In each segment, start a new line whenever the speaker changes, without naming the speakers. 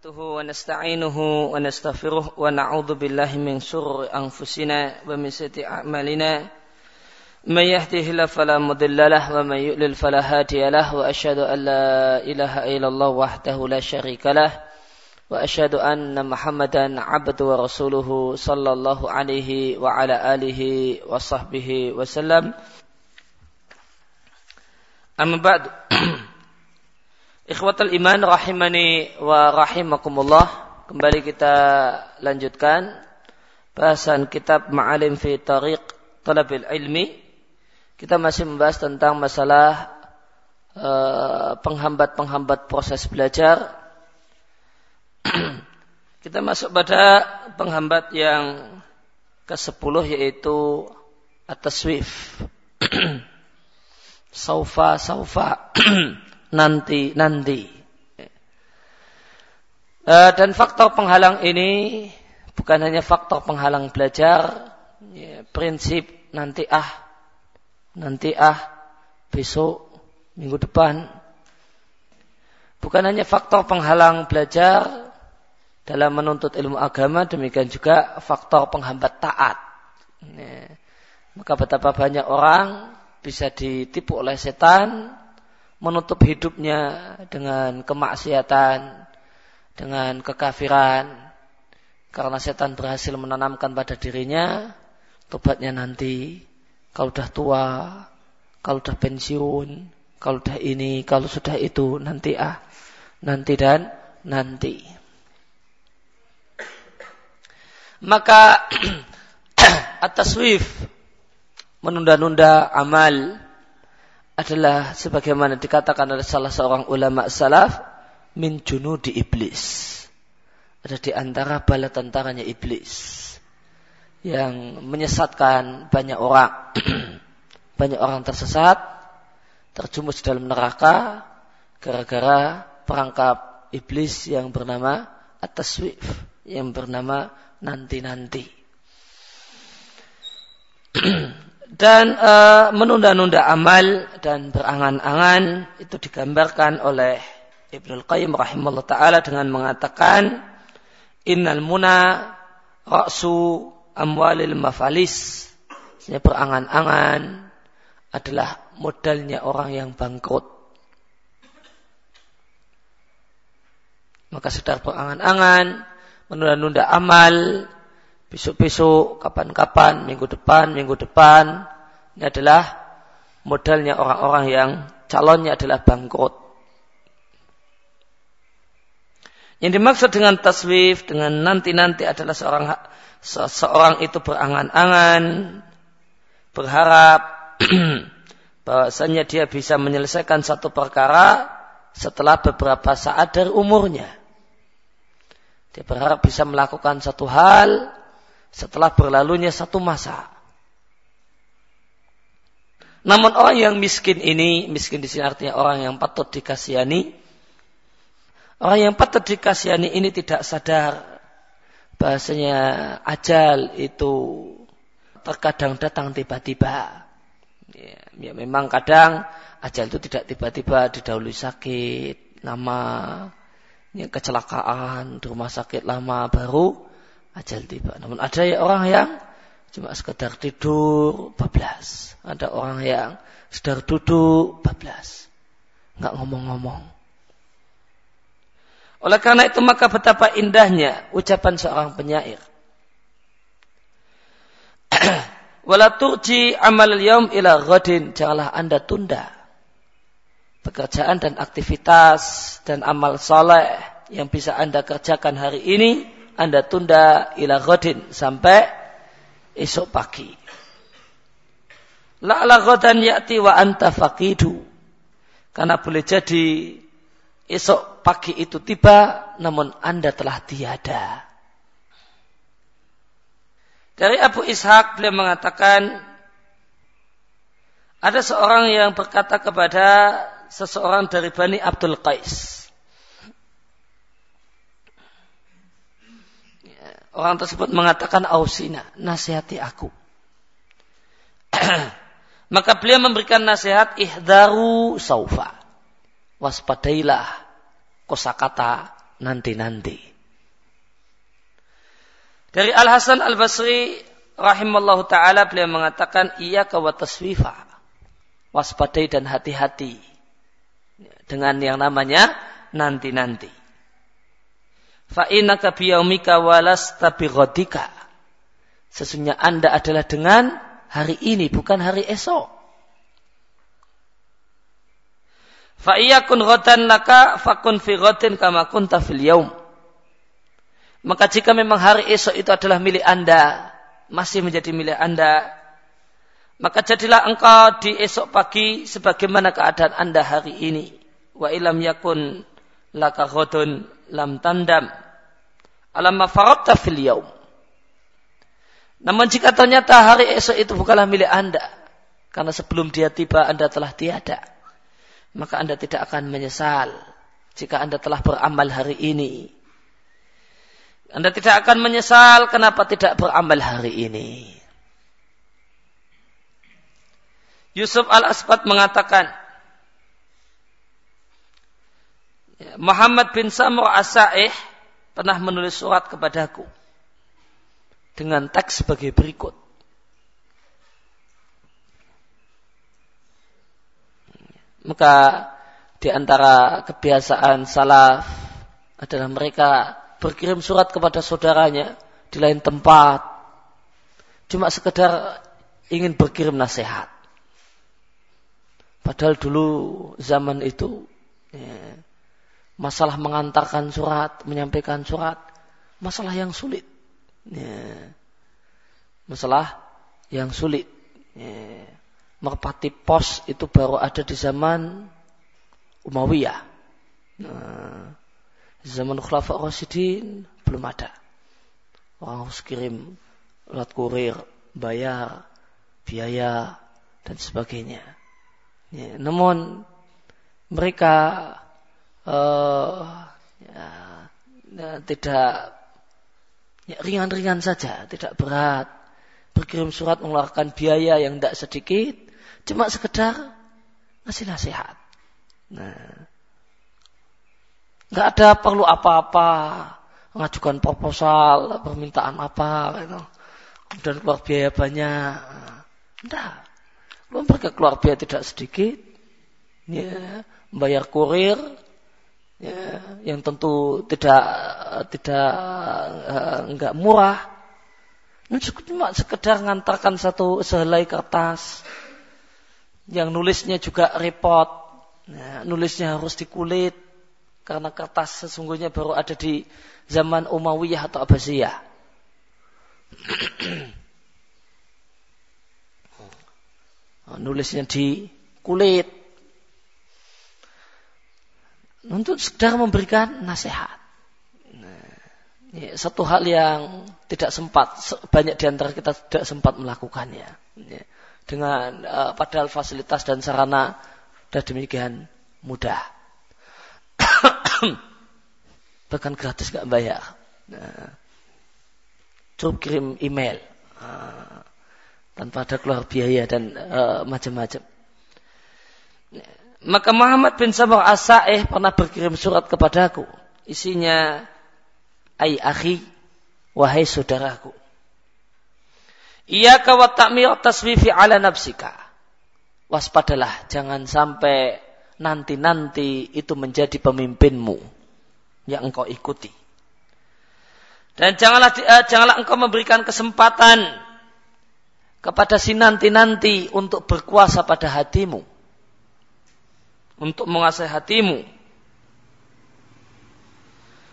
نحمده ونستعينه ونستغفره ونعوذ بالله من شرور أنفسنا ومن سيئات أعمالنا. من يهده الله فلا مضل له ومن يؤلل فلا هادي له وأشهد أن لا إله إلا الله وحده لا شريك له وأشهد أن محمدا عبد ورسوله صلى الله عليه وعلى آله وصحبه وسلم. أما بعد Ikhwatul iman rahimani wa rahimakumullah. Kembali kita lanjutkan bahasan kitab Ma'alim fi Tariq Talabil Ilmi. Kita masih membahas tentang masalah uh, penghambat-penghambat proses belajar. kita masuk pada penghambat yang ke-10 yaitu at-taswif. saufa saufa nanti nanti. Eh, dan faktor penghalang ini bukan hanya faktor penghalang belajar, ya, prinsip nanti ah, nanti ah, besok, minggu depan. Bukan hanya faktor penghalang belajar dalam menuntut ilmu agama, demikian juga faktor penghambat taat. Ya. Maka betapa banyak orang bisa ditipu oleh setan menutup hidupnya dengan kemaksiatan, dengan kekafiran, karena setan berhasil menanamkan pada dirinya, tobatnya nanti, kalau sudah tua, kalau sudah pensiun, kalau sudah ini, kalau sudah itu, nanti ah, nanti dan nanti. Maka atas swift menunda-nunda amal adalah sebagaimana dikatakan oleh salah seorang ulama salaf min di iblis. Ada di antara bala tentaranya iblis yang menyesatkan banyak orang. banyak orang tersesat, terjumus dalam neraka gara-gara perangkap iblis yang bernama at-taswif, yang bernama nanti-nanti. Dan e, menunda-nunda amal dan berangan-angan itu digambarkan oleh Ibnu Qayyim rahimahullah taala dengan mengatakan innal muna ra'su amwalil mafalis. Berangan-angan adalah modalnya orang yang bangkrut. Maka sedar berangan-angan menunda-nunda amal besok-besok, kapan-kapan, minggu depan, minggu depan. Ini adalah modalnya orang-orang yang calonnya adalah bangkrut. Yang dimaksud dengan taswif, dengan nanti-nanti adalah seorang seorang itu berangan-angan, berharap bahwasanya dia bisa menyelesaikan satu perkara setelah beberapa saat dari umurnya. Dia berharap bisa melakukan satu hal setelah berlalunya satu masa. Namun orang yang miskin ini, miskin di sini artinya orang yang patut dikasihani. Orang yang patut dikasihani ini tidak sadar bahasanya ajal itu terkadang datang tiba-tiba. Ya, ya memang kadang ajal itu tidak tiba-tiba didahului sakit, lama, ya, kecelakaan rumah sakit lama baru ajal tiba. Namun ada orang yang cuma sekedar tidur bablas. Ada orang yang sedar duduk bablas. Enggak ngomong-ngomong. Oleh karena itu maka betapa indahnya ucapan seorang penyair. Wala turji amal yaum ila ghadin. Janganlah anda tunda pekerjaan dan aktivitas dan amal soleh yang bisa anda kerjakan hari ini anda tunda ila ghadin sampai esok pagi. La'la ghadan ya'ti wa anta faqidu. Karena boleh jadi esok pagi itu tiba namun Anda telah tiada. Dari Abu Ishaq beliau mengatakan ada seorang yang berkata kepada seseorang dari Bani Abdul Qais. Orang tersebut mengatakan ausina, nasihati aku. Maka beliau memberikan nasihat ihdaru saufa. Waspadailah kosakata nanti-nanti. Dari Al Hasan Al Basri rahimallahu taala beliau mengatakan iya wa taswifa. Waspadai dan hati-hati dengan yang namanya nanti-nanti. Fa innaka biyaumika walasta bighadika. Sesungguhnya Anda adalah dengan hari ini bukan hari esok. Fa iyakun ghadan laka fakun fi ghadin kama kunta fil yaum. Maka jika memang hari esok itu adalah milik Anda, masih menjadi milik Anda, maka jadilah engkau di esok pagi sebagaimana keadaan Anda hari ini. Wa ilam yakun laka ghadun lam tandam. Alamma faratta fil yaum. Namun jika ternyata hari esok itu bukanlah milik Anda, karena sebelum dia tiba Anda telah tiada maka Anda tidak akan menyesal jika Anda telah beramal hari ini. Anda tidak akan menyesal kenapa tidak beramal hari ini. Yusuf al-Asqad mengatakan, Muhammad bin Samur As-Sa'ih pernah menulis surat kepadaku dengan teks sebagai berikut. Maka di antara kebiasaan salaf adalah mereka berkirim surat kepada saudaranya di lain tempat. Cuma sekedar ingin berkirim nasihat. Padahal dulu zaman itu ya, masalah mengantarkan surat, menyampaikan surat, masalah yang sulit. Ya, masalah yang sulit. Ya, merpati pos itu baru ada di zaman Umayyah. Nah, zaman Khulafa Rasidin belum ada. Orang harus kirim lewat kurir, bayar, biaya, dan sebagainya. Ya, namun mereka uh, ya, ya, tidak ya, ringan-ringan saja, tidak berat. Berkirim surat mengeluarkan biaya yang tidak sedikit, Cuma sekedar ngasih nasihat. Nah, nggak ada perlu apa-apa, mengajukan proposal, permintaan apa, gitu. dan keluar biaya banyak. Tidak. Belum mereka keluar biaya tidak sedikit, ya, membayar kurir, ya, yang tentu tidak tidak enggak murah. Cuma sekedar ngantarkan satu sehelai kertas, yang nulisnya juga repot. Nah, nulisnya harus dikulit karena kertas sesungguhnya baru ada di zaman Umayyah atau Abbasiyah. nulisnya di kulit untuk sekedar memberikan nasihat. Nah, ya, satu hal yang tidak sempat banyak di antara kita tidak sempat melakukannya. Ya dengan uh, padahal fasilitas dan sarana sudah demikian mudah. Bahkan gratis gak bayar. Nah, cukup kirim email uh, tanpa ada keluar biaya dan uh, macam-macam. Maka Muhammad bin Sabah As-Sa'ih pernah berkirim surat kepadaku. Isinya, Ay akhi, wahai saudaraku. Ia kawat takmir taswifi ala nafsika. Waspadalah, jangan sampai nanti-nanti itu menjadi pemimpinmu yang engkau ikuti. Dan janganlah uh, janganlah engkau memberikan kesempatan kepada si nanti-nanti untuk berkuasa pada hatimu. Untuk menguasai hatimu.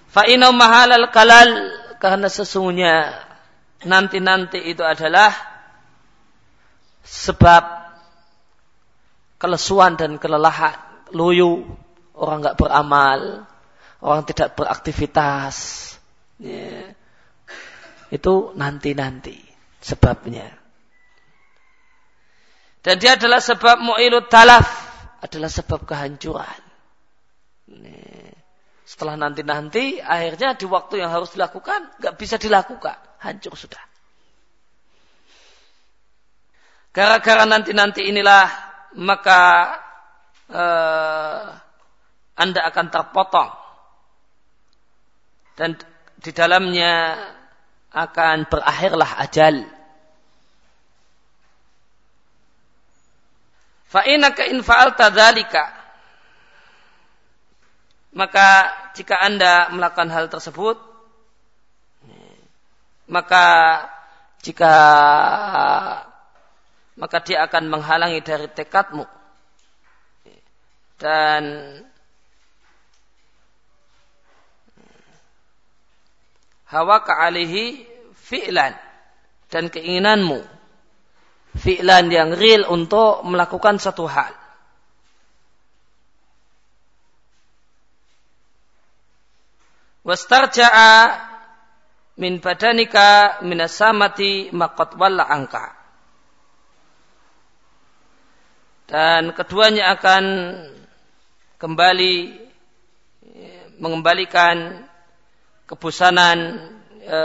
Fa'inau mahalal kalal karena sesungguhnya nanti-nanti itu adalah sebab kelesuan dan kelelahan, loyo, orang nggak beramal, orang tidak beraktivitas. Ya. Itu nanti-nanti sebabnya. Dan dia adalah sebab mu'ilut talaf, adalah sebab kehancuran. Setelah nanti-nanti, akhirnya di waktu yang harus dilakukan, nggak bisa dilakukan hancur sudah. Gara-gara nanti-nanti inilah maka uh, Anda akan terpotong dan di dalamnya akan berakhirlah ajal. Fa'inaka in fa'alta maka jika Anda melakukan hal tersebut maka jika maka dia akan menghalangi dari tekadmu. Dan hawa alihi fi'lan dan keinginanmu fi'lan yang real untuk melakukan satu hal. Wastarja'a min badanika minasamati maqat walla angka. Dan keduanya akan kembali mengembalikan kebusanan e,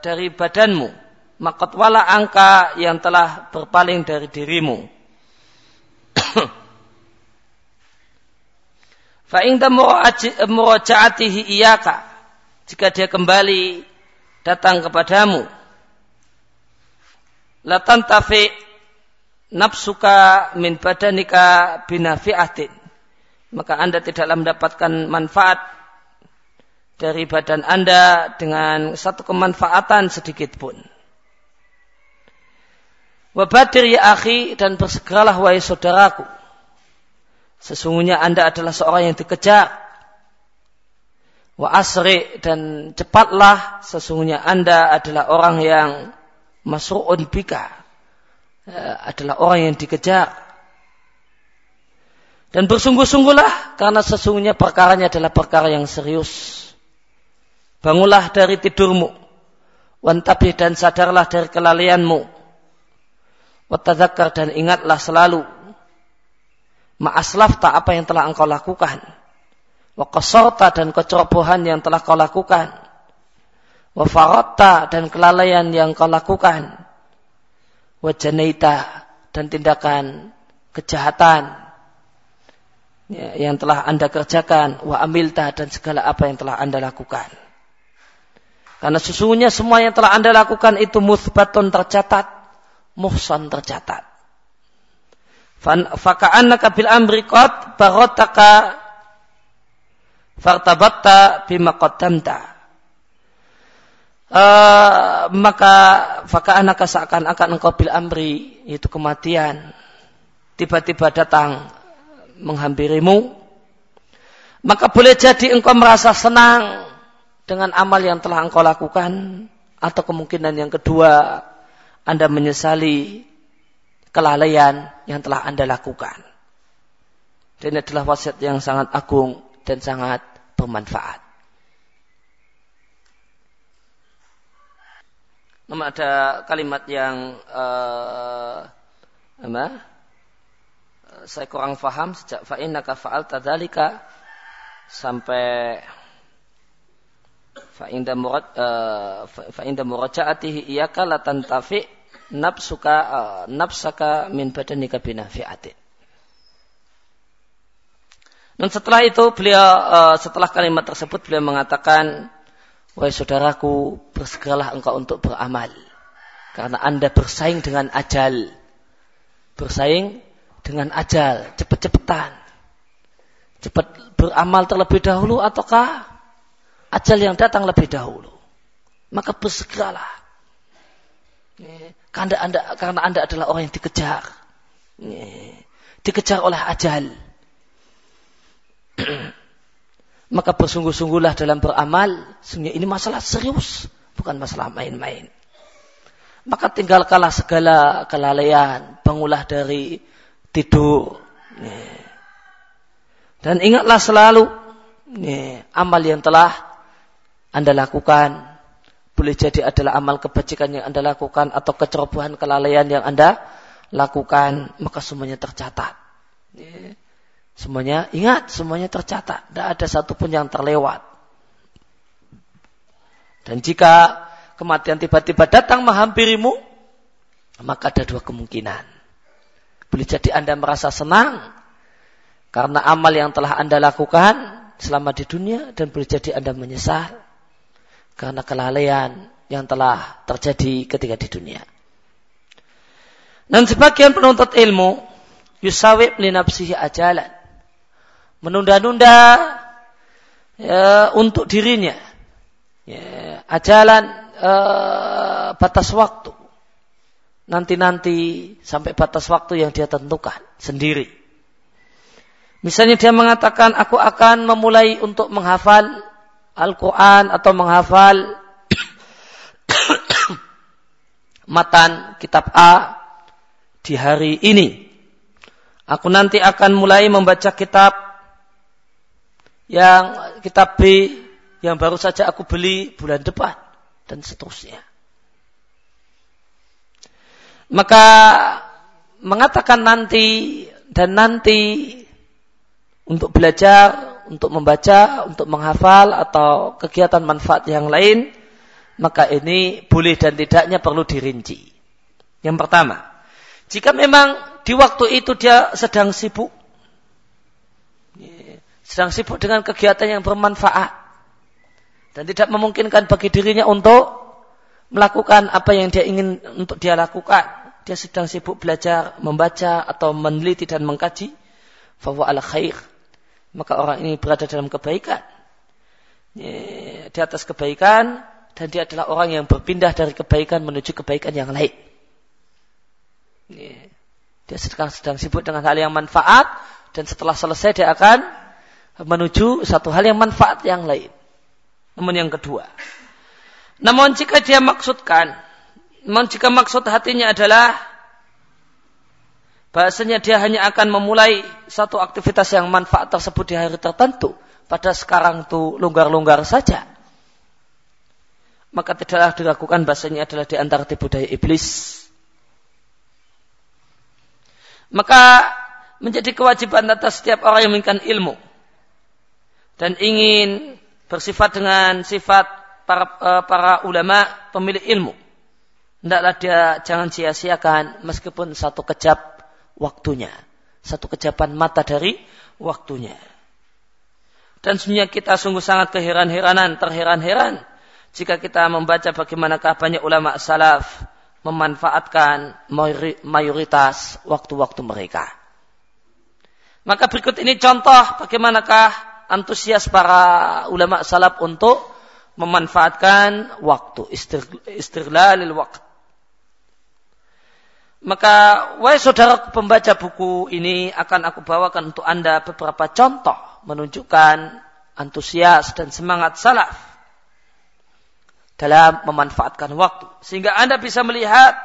dari badanmu makat wala angka yang telah berpaling dari dirimu. Fa inda murajaatihi iyaka jika dia kembali datang kepadamu. La tantafi nafsuka min badanika binafi'atin. Maka anda tidaklah mendapatkan manfaat dari badan Anda dengan satu kemanfaatan sedikit pun. Wabadir ya akhi dan bersegeralah wahai saudaraku. Sesungguhnya Anda adalah seorang yang dikejar. Wa asri dan cepatlah sesungguhnya Anda adalah orang yang masru'un bika. Ya, adalah orang yang dikejar. Dan bersungguh-sungguhlah karena sesungguhnya perkaranya adalah perkara yang serius. Bangunlah dari tidurmu. Wantabih dan sadarlah dari kelalaianmu. Watadakar dan ingatlah selalu. Ma'aslaf tak apa yang telah engkau lakukan. Wakasorta dan kecerobohan yang telah kau lakukan. Wafarotta dan kelalaian yang kau lakukan. Wajanaita dan tindakan kejahatan ya, yang telah anda kerjakan. Wa amilta dan segala apa yang telah anda lakukan. Karena sesungguhnya semua yang telah Anda lakukan itu musbatun tercatat, muhsan tercatat. Faka'annaka bil amri qad barotaka fartabatta bima qaddamta. Uh, maka faka'annaka seakan-akan engkau bil amri yaitu kematian tiba-tiba datang menghampirimu maka boleh jadi engkau merasa senang dengan amal yang telah engkau lakukan atau kemungkinan yang kedua Anda menyesali kelalaian yang telah Anda lakukan. Dan ini adalah wasiat yang sangat agung dan sangat bermanfaat. Namun ada kalimat yang uh, apa? saya kurang faham sejak fa'innaka fa'alta dzalika sampai fa inda murad uh, fa inda murajaatihi iyyaka la nafsuka uh, nafsaka min badanika binafi'atin dan setelah itu beliau uh, setelah kalimat tersebut beliau mengatakan wahai saudaraku bersegeralah engkau untuk beramal karena Anda bersaing dengan ajal bersaing dengan ajal cepet-cepetan cepat beramal terlebih dahulu ataukah ajal yang datang lebih dahulu. Maka bersegeralah. Karena anda, karena anda adalah orang yang dikejar. Dikejar oleh ajal. Maka bersungguh-sungguhlah dalam beramal. Sungguh ini masalah serius. Bukan masalah main-main. Maka tinggalkanlah segala kelalaian. Bangulah dari tidur. Dan ingatlah selalu amal yang telah anda lakukan. Boleh jadi adalah amal kebajikan yang Anda lakukan atau kecerobohan kelalaian yang Anda lakukan. Maka semuanya tercatat. Semuanya, ingat, semuanya tercatat. Tidak ada satupun yang terlewat. Dan jika kematian tiba-tiba datang menghampirimu, maka ada dua kemungkinan. Boleh jadi Anda merasa senang karena amal yang telah Anda lakukan selama di dunia dan boleh jadi Anda menyesal karena kelalaian yang telah terjadi ketika di dunia. Dan sebagian penuntut ilmu yusawib li nafsihi ajalan. Menunda-nunda ya, untuk dirinya. Ya, ajalan uh, batas waktu. Nanti-nanti sampai batas waktu yang dia tentukan sendiri. Misalnya dia mengatakan, aku akan memulai untuk menghafal Al-Quran atau menghafal matan kitab A di hari ini. Aku nanti akan mulai membaca kitab yang kitab B yang baru saja aku beli bulan depan dan seterusnya. Maka mengatakan nanti dan nanti untuk belajar, untuk membaca, untuk menghafal atau kegiatan manfaat yang lain, maka ini boleh dan tidaknya perlu dirinci. Yang pertama, jika memang di waktu itu dia sedang sibuk, sedang sibuk dengan kegiatan yang bermanfaat, dan tidak memungkinkan bagi dirinya untuk melakukan apa yang dia ingin untuk dia lakukan, dia sedang sibuk belajar, membaca atau meneliti dan mengkaji, bahwa al khair, maka orang ini berada dalam kebaikan. Di atas kebaikan dan dia adalah orang yang berpindah dari kebaikan menuju kebaikan yang lain. Dia sedang, sedang sibuk dengan hal yang manfaat dan setelah selesai dia akan menuju satu hal yang manfaat yang lain. Namun yang kedua. Namun jika dia maksudkan, namun jika maksud hatinya adalah bahasanya dia hanya akan memulai satu aktivitas yang manfaat tersebut di hari tertentu. Pada sekarang itu longgar-longgar saja. Maka tidaklah dilakukan bahasanya adalah di antara tipu daya iblis. Maka menjadi kewajiban atas setiap orang yang menginginkan ilmu. Dan ingin bersifat dengan sifat para, eh, para ulama pemilik ilmu. Hendaklah dia jangan sia-siakan meskipun satu kejap waktunya. Satu kejapan mata dari waktunya. Dan sebenarnya kita sungguh sangat keheran-heranan, terheran-heran jika kita membaca bagaimanakah banyak ulama salaf memanfaatkan mayoritas waktu-waktu mereka. Maka berikut ini contoh bagaimanakah antusias para ulama salaf untuk memanfaatkan waktu, istiglalil waktu. Maka, wahai saudara pembaca buku ini akan aku bawakan untuk Anda beberapa contoh menunjukkan antusias dan semangat salaf dalam memanfaatkan waktu. Sehingga Anda bisa melihat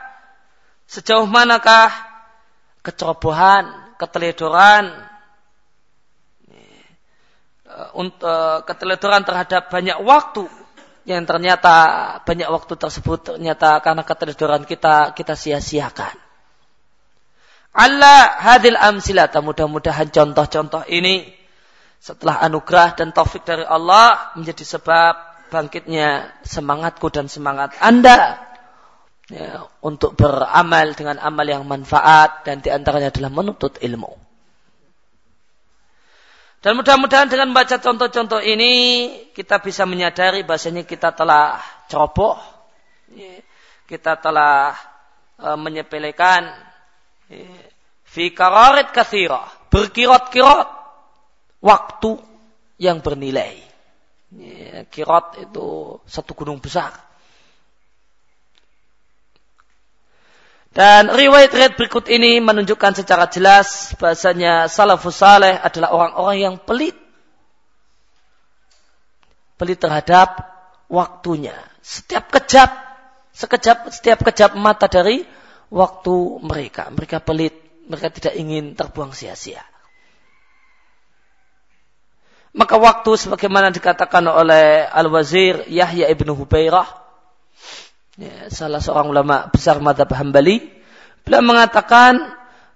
sejauh manakah kecerobohan, keteledoran, eh, keteledoran terhadap banyak waktu yang ternyata banyak waktu tersebut ternyata karena keteledoran kita kita sia-siakan. Allah hadil amsilata mudah-mudahan contoh-contoh ini setelah anugerah dan taufik dari Allah menjadi sebab bangkitnya semangatku dan semangat Anda ya, untuk beramal dengan amal yang manfaat dan di antaranya adalah menuntut ilmu. Dan mudah-mudahan dengan baca contoh-contoh ini kita bisa menyadari bahasanya kita telah ceroboh, ya, kita telah uh, menyepelekan fi kararit kathira. Berkirot-kirot. Waktu yang bernilai. Ya, kirot itu satu gunung besar. Dan riwayat-riwayat berikut ini menunjukkan secara jelas bahasanya salafus saleh adalah orang-orang yang pelit. Pelit terhadap waktunya. Setiap kejap, sekejap, setiap kejap mata dari waktu mereka. Mereka pelit, mereka tidak ingin terbuang sia-sia. Maka waktu sebagaimana dikatakan oleh Al-Wazir Yahya ibnu Hubairah, ya, salah seorang ulama besar madhab hambali, beliau mengatakan,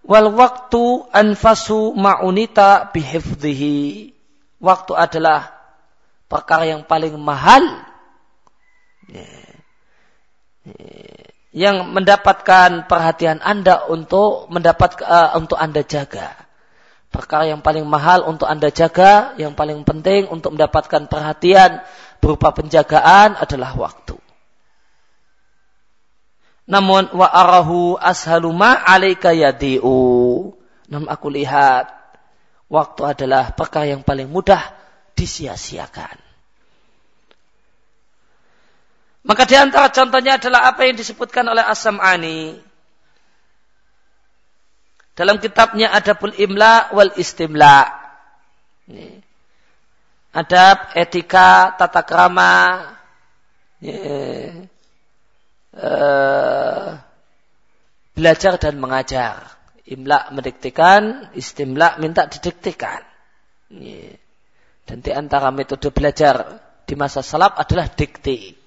wal waktu anfasu ma'unita bihifdhihi. Waktu adalah perkara yang paling mahal. Ya. Ya yang mendapatkan perhatian Anda untuk mendapat uh, untuk Anda jaga. Perkara yang paling mahal untuk Anda jaga, yang paling penting untuk mendapatkan perhatian berupa penjagaan adalah waktu. Namun wa arahu ashalu ma alaika yadi'u. Namun aku lihat waktu adalah perkara yang paling mudah disia-siakan. Maka di antara contohnya adalah apa yang disebutkan oleh As-Sam'ani. Dalam kitabnya Adabul Imla wal Istimla. Adab, etika, tata krama, uh, belajar dan mengajar. Imla mendiktikan, istimla minta didiktikan. Dan di antara metode belajar di masa salaf adalah dikti.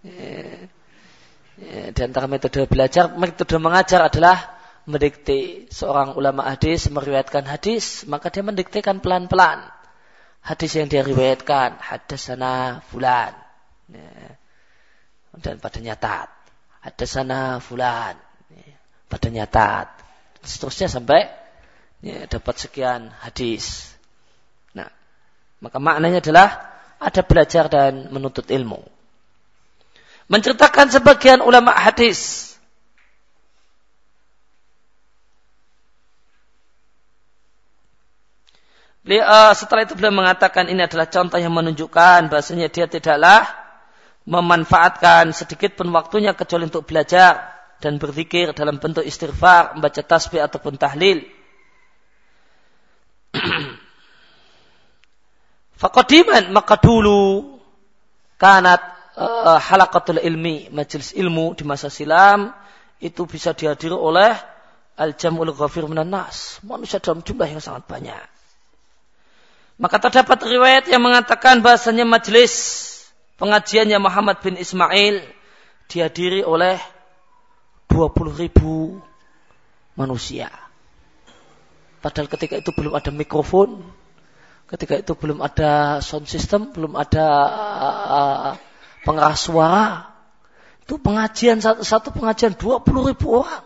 Ya, di antara metode belajar, metode mengajar adalah mendikte. Seorang ulama hadis meriwayatkan hadis, maka dia mendiktekan pelan-pelan. Hadis yang dia riwayatkan, hadasana fulan. Ya. Dan pada nyatat. Hadasana fulan. Ya. Pada nyatat. Seterusnya sampai ya, dapat sekian hadis. Nah, maka maknanya adalah ada belajar dan menuntut ilmu menceritakan sebagian ulama hadis uh, setelah itu beliau mengatakan ini adalah contoh yang menunjukkan bahasanya dia tidaklah memanfaatkan sedikit pun waktunya kecuali untuk belajar dan berzikir dalam bentuk istighfar, membaca tasbih ataupun tahlil. Fakodiman maka dulu kanat uh, halakatul ilmi, majelis ilmu di masa silam itu bisa dihadiri oleh al-jam'ul ghafir minan nas, manusia dalam jumlah yang sangat banyak. Maka terdapat riwayat yang mengatakan bahasanya majelis pengajiannya Muhammad bin Ismail dihadiri oleh 20 ribu manusia. Padahal ketika itu belum ada mikrofon, ketika itu belum ada sound system, belum ada uh, pengeras suara. Itu pengajian satu, satu pengajian 20 ribu orang.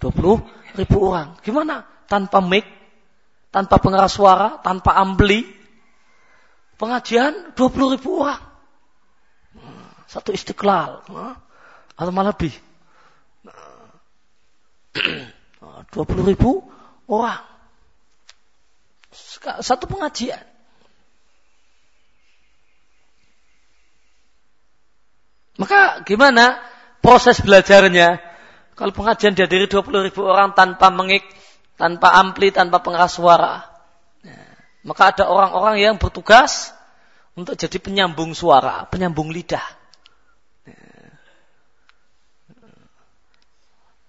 20 ribu orang. Gimana? Tanpa mic, tanpa pengeras suara, tanpa ampli. Pengajian 20 ribu orang. Satu istiqlal. Atau malah lebih. 20 ribu orang. Satu pengajian. Maka gimana proses belajarnya? Kalau pengajian dihadiri 20 ribu orang tanpa mengik, tanpa ampli, tanpa pengeras suara. Ya. Maka ada orang-orang yang bertugas untuk jadi penyambung suara, penyambung lidah. Ya.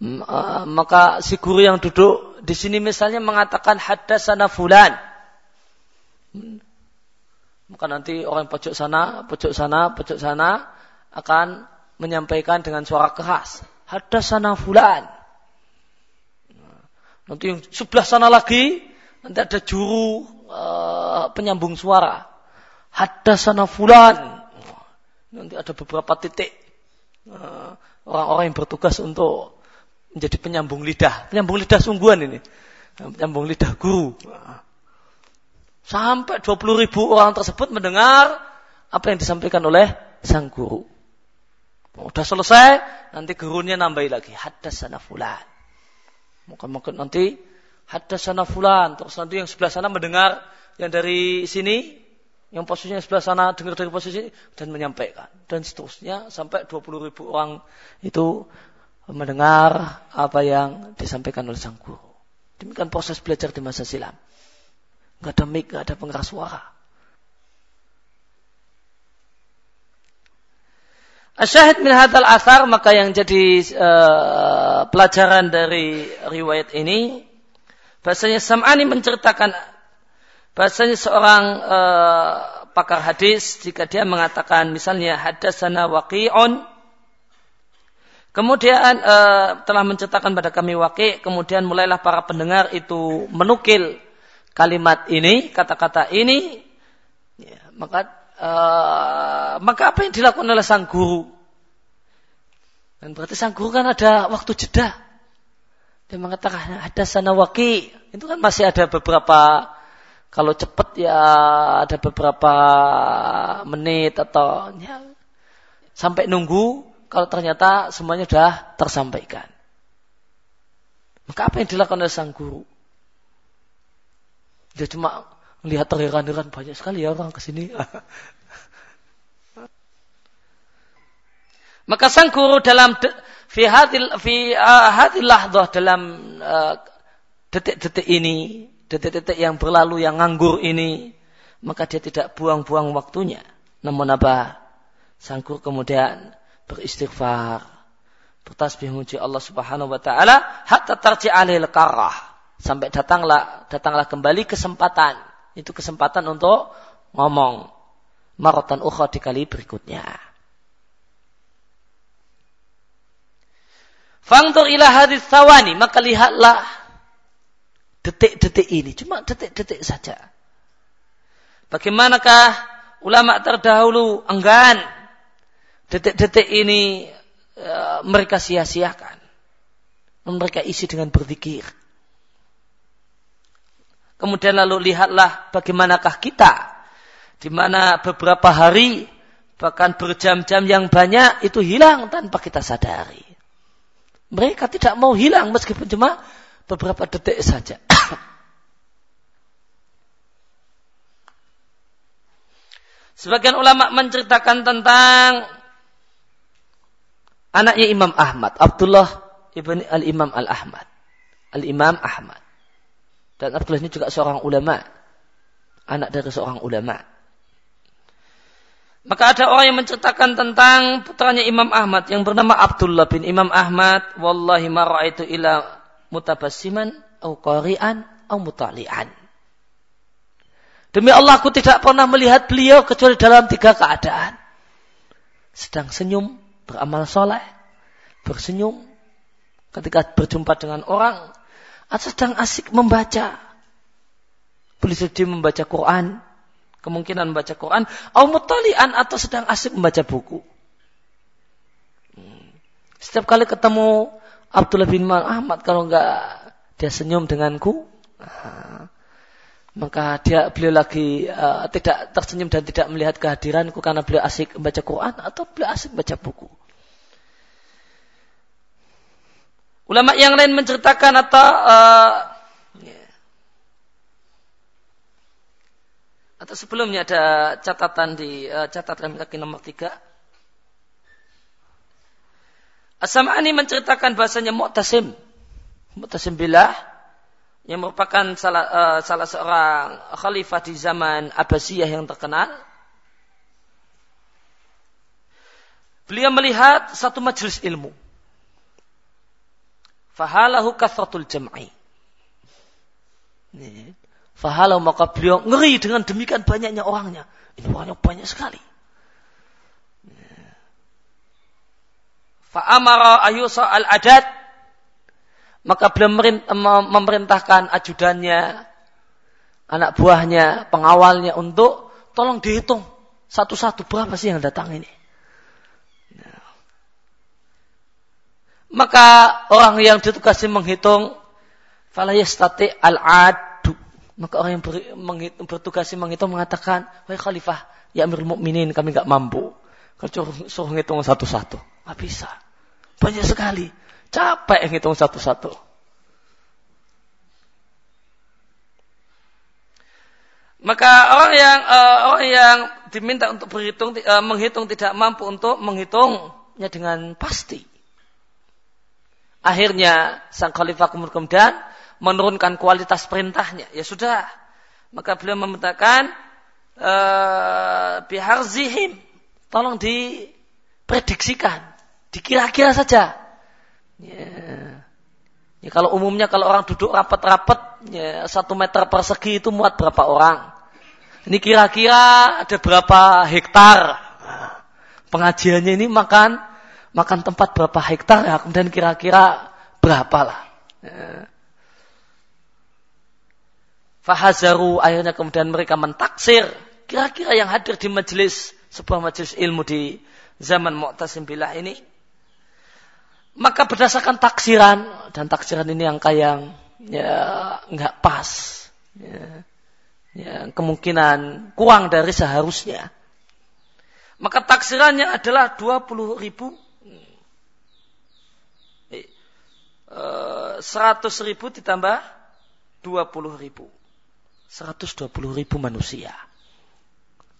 Eh, maka si guru yang duduk di sini misalnya mengatakan hadasana fulan. Hmm. Maka nanti orang pojok sana, pojok sana, pojok sana akan menyampaikan dengan suara keras. Hadasana fulan. Nanti yang sebelah sana lagi, nanti ada juru uh, penyambung suara. Hadasana fulan. Nanti ada beberapa titik orang orang-orang yang bertugas untuk menjadi penyambung lidah. Penyambung lidah sungguhan ini. Penyambung lidah guru. Sampai 20 ribu orang tersebut mendengar apa yang disampaikan oleh sang guru. Udah selesai, nanti gurunya nambahi lagi. Haddasana fulan. Mungkin-mungkin nanti haddasana fulan. Terus nanti yang sebelah sana mendengar yang dari sini, yang posisinya sebelah sana dengar dari posisi dan menyampaikan. Dan seterusnya sampai 20 ribu orang itu mendengar apa yang disampaikan oleh sang guru. Demikian proses belajar di masa silam. Gak ada mic, gak ada pengeras suara. Asyahid min hadal asar maka yang jadi uh, pelajaran dari riwayat ini bahasanya Sam'ani menceritakan bahasanya seorang uh, pakar hadis jika dia mengatakan misalnya hadasana waqi'un kemudian uh, telah menceritakan pada kami waqi' kemudian mulailah para pendengar itu menukil kalimat ini kata-kata ini ya, maka Eh, maka apa yang dilakukan oleh sang guru? Dan berarti sang guru kan ada waktu jeda. Dia mengatakan ada sana waki. Itu kan masih ada beberapa Kalau cepat ya ada beberapa menit atau ya, sampai nunggu kalau ternyata semuanya sudah tersampaikan. Maka apa yang dilakukan oleh sang guru? Dia cuma melihat terheran-heran banyak sekali ya orang ke sini. Maka sang guru dalam fi hadil fi uh, hadil lahdah dalam uh, detik-detik ini, detik-detik yang berlalu yang nganggur ini, maka dia tidak buang-buang waktunya. Namun apa? Sang guru kemudian beristighfar, bertasbih memuji Allah Subhanahu wa taala hatta tarji alil karah sampai datanglah datanglah kembali kesempatan. Itu kesempatan untuk ngomong maratan ukhra di kali berikutnya. Fangtur ila hadis sawani. Maka lihatlah detik-detik ini. Cuma detik-detik saja. Bagaimanakah ulama terdahulu enggan detik-detik ini e, mereka sia-siakan. Mereka isi dengan berzikir. Kemudian lalu lihatlah bagaimanakah kita di mana beberapa hari bahkan berjam-jam yang banyak itu hilang tanpa kita sadari. Mereka tidak mau hilang meskipun cuma beberapa detik saja. Sebagian ulama menceritakan tentang anaknya Imam Ahmad, Abdullah ibn al-Imam al-Ahmad. Al-Imam Ahmad. Dan Abdullah ini juga seorang ulama. Anak dari seorang ulama. Maka ada orang yang menceritakan tentang putranya Imam Ahmad yang bernama Abdullah bin Imam Ahmad. Wallahi ma ra'aitu ila mutabassiman au qari'an au mutali'an. Demi Allah aku tidak pernah melihat beliau kecuali dalam tiga keadaan. Sedang senyum, beramal soleh, bersenyum ketika berjumpa dengan orang, atau sedang asik membaca. Boleh jadi membaca Quran, kemungkinan membaca Quran, au mutalian atau sedang asik membaca buku. Hmm. Setiap kali ketemu Abdullah bin Ahmad kalau enggak dia senyum denganku, maka dia beliau lagi uh, tidak tersenyum dan tidak melihat kehadiranku karena beliau asik membaca Quran atau beliau asik membaca buku. Ulama yang lain menceritakan atau uh, Atau sebelumnya ada catatan di uh, catatan kaki nomor tiga. As-Sam'ani menceritakan bahasanya Mu'tasim. Mu'tasim Billah yang merupakan salah, uh, salah seorang khalifah di zaman Abbasiyah yang terkenal. Beliau melihat satu majelis ilmu. Fahalahu kathratul jam'i. Fahalau maka beliau ngeri dengan demikian banyaknya orangnya. Ini orangnya banyak sekali. Fa'amara ayusa al-adad. Maka beliau memerintahkan ajudannya, anak buahnya, pengawalnya untuk tolong dihitung satu-satu berapa sih yang datang ini. Maka orang yang ditugasi menghitung falayastati al-ad maka orang yang ber, menghitung, bertugasi menghitung mengatakan, Wahai khalifah, ya amir mukminin kami nggak mampu. Kalau suruh ngitung satu-satu. Nggak bisa. Banyak sekali. Capek ngitung satu-satu. Maka orang yang uh, orang yang diminta untuk berhitung uh, menghitung tidak mampu untuk menghitungnya dengan pasti. Akhirnya sang khalifah kemudian menurunkan kualitas perintahnya. Ya sudah. Maka beliau memintakan uh, biharzihim. Tolong diprediksikan. Dikira-kira saja. Ya. ya. kalau umumnya kalau orang duduk rapat-rapat ya, satu meter persegi itu muat berapa orang. Ini kira-kira ada berapa hektar. Pengajiannya ini makan makan tempat berapa hektar ya. Kemudian kira-kira berapa lah. Ya. Fahazaru akhirnya kemudian mereka mentaksir kira-kira yang hadir di majelis sebuah majelis ilmu di zaman Mu'tasim Billah ini maka berdasarkan taksiran dan taksiran ini angka yang ya nggak pas ya. ya, kemungkinan kurang dari seharusnya. Maka taksirannya adalah 20 ribu. Eh, 100 ribu ditambah 20 ribu. 120 ribu manusia.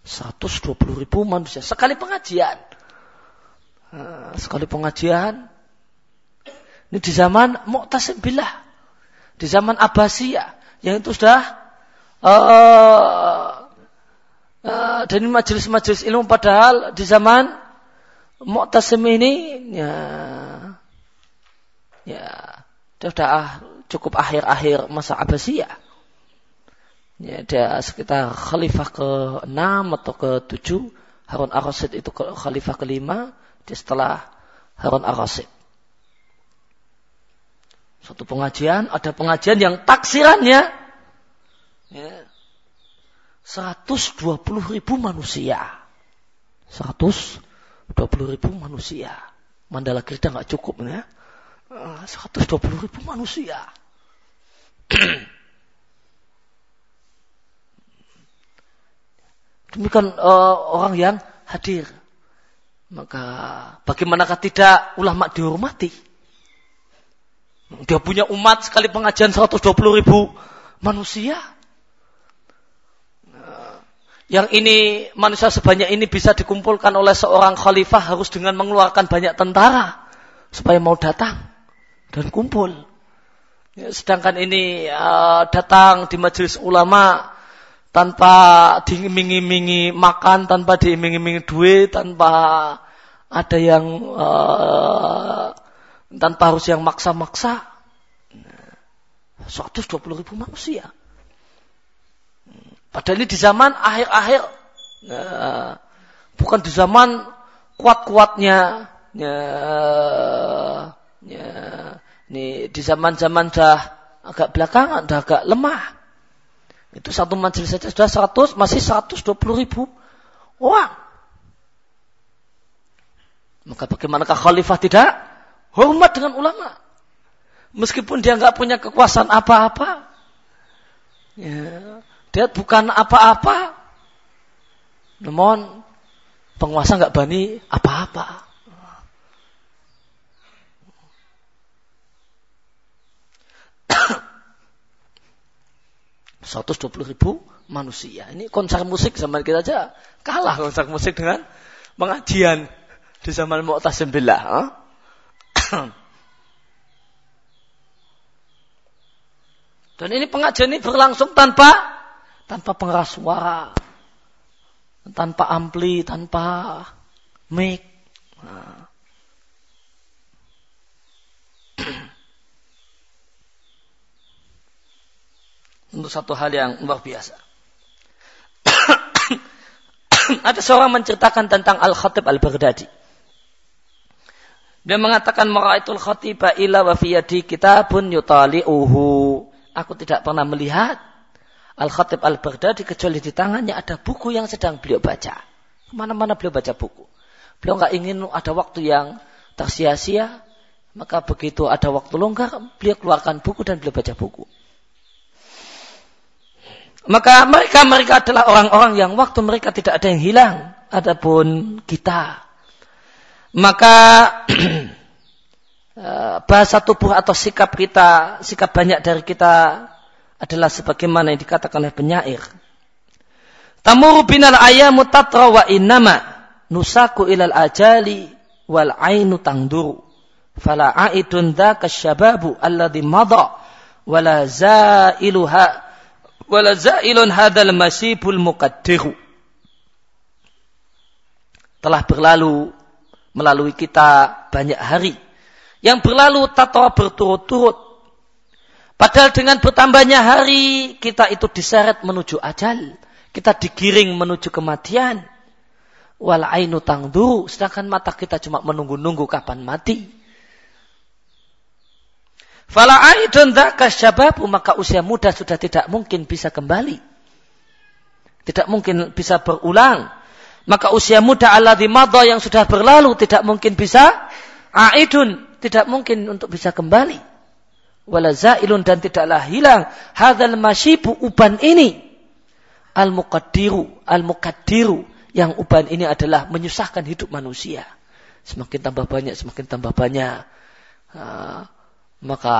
120 ribu manusia. Sekali pengajian. Eh, sekali pengajian. Ini di zaman Mu'tasim Billah. Di zaman Abbasiyah. Yang itu sudah uh, uh, dan majelis-majelis ilmu padahal di zaman Mu'tasim ini ya ya sudah cukup akhir-akhir masa Abbasiyah. Ya, dia sekitar khalifah ke-6 atau ke-7. Harun ar-Rasyid itu khalifah ke-5. Dia setelah Harun ar-Rasyid. Suatu pengajian, ada pengajian yang taksirannya ya, 120 ribu manusia. 120 ribu manusia. Mandala kita nggak cukup ya. 120 ribu manusia. Demikian uh, orang yang hadir. Maka bagaimanakah tidak ulama dihormati? Dia punya umat sekali pengajian 120 ribu manusia. Yang ini manusia sebanyak ini bisa dikumpulkan oleh seorang khalifah harus dengan mengeluarkan banyak tentara supaya mau datang dan kumpul. Ya, sedangkan ini uh, datang di majelis ulama tanpa diiming-imingi makan, tanpa diiming-imingi duit, tanpa ada yang uh, tanpa harus yang maksa-maksa. 120 ribu manusia. Padahal ini di zaman akhir-akhir, uh, bukan di zaman kuat-kuatnya. Ya, ya, ini di zaman-zaman dah agak belakangan, dah agak lemah. Itu satu majelis saja sudah 100, masih 120 ribu orang. Maka bagaimanakah khalifah tidak hormat dengan ulama? Meskipun dia nggak punya kekuasaan apa-apa. Ya, dia bukan apa-apa. Namun penguasa nggak bani apa-apa. 120 ribu manusia. Ini konser musik zaman kita aja kalah konser musik dengan pengajian di zaman Mu'tasim Billah. Huh? Dan ini pengajian ini berlangsung tanpa tanpa pengeras suara, tanpa ampli, tanpa mic. Nah. Untuk satu hal yang luar biasa. Ada seorang menceritakan tentang Al-Khatib Al-Baghdadi. Dia mengatakan maraitul khatiba ila wa fiyadi kitabun yutali'uhu. Aku tidak pernah melihat Al-Khatib Al-Baghdadi kecuali di tangannya ada buku yang sedang beliau baca. Ke mana-mana beliau baca buku. Beliau nggak ingin ada waktu yang tersia-sia. Maka begitu ada waktu longgar, beliau keluarkan buku dan beliau baca buku. Maka mereka mereka adalah orang-orang yang waktu mereka tidak ada yang hilang, adapun kita. Maka eh, bahasa tubuh atau sikap kita, sikap banyak dari kita adalah sebagaimana yang dikatakan oleh penyair. Tamur binal ayamu tatra wa innama nusaku ilal ajali wal ainu tangduru. Fala aidun dhaka syababu alladhi madha wala zailuha wala zailun hadal masibul muqaddiru. Telah berlalu melalui kita banyak hari. Yang berlalu tato berturut-turut. Padahal dengan bertambahnya hari, kita itu diseret menuju ajal. Kita digiring menuju kematian. Wal ainu tangdu, sedangkan mata kita cuma menunggu-nunggu kapan mati. Fala aidun dzaka syababu maka usia muda sudah tidak mungkin bisa kembali. Tidak mungkin bisa berulang. Maka usia muda alladzi madha yang sudah berlalu tidak mungkin bisa aidun, tidak mungkin untuk bisa kembali. Wala zailun dan tidaklah hilang hadzal masyibu uban ini. al-muqaddiru, al-muqaddiru yang uban ini adalah menyusahkan hidup manusia. Semakin tambah banyak, semakin tambah banyak. Uh, maka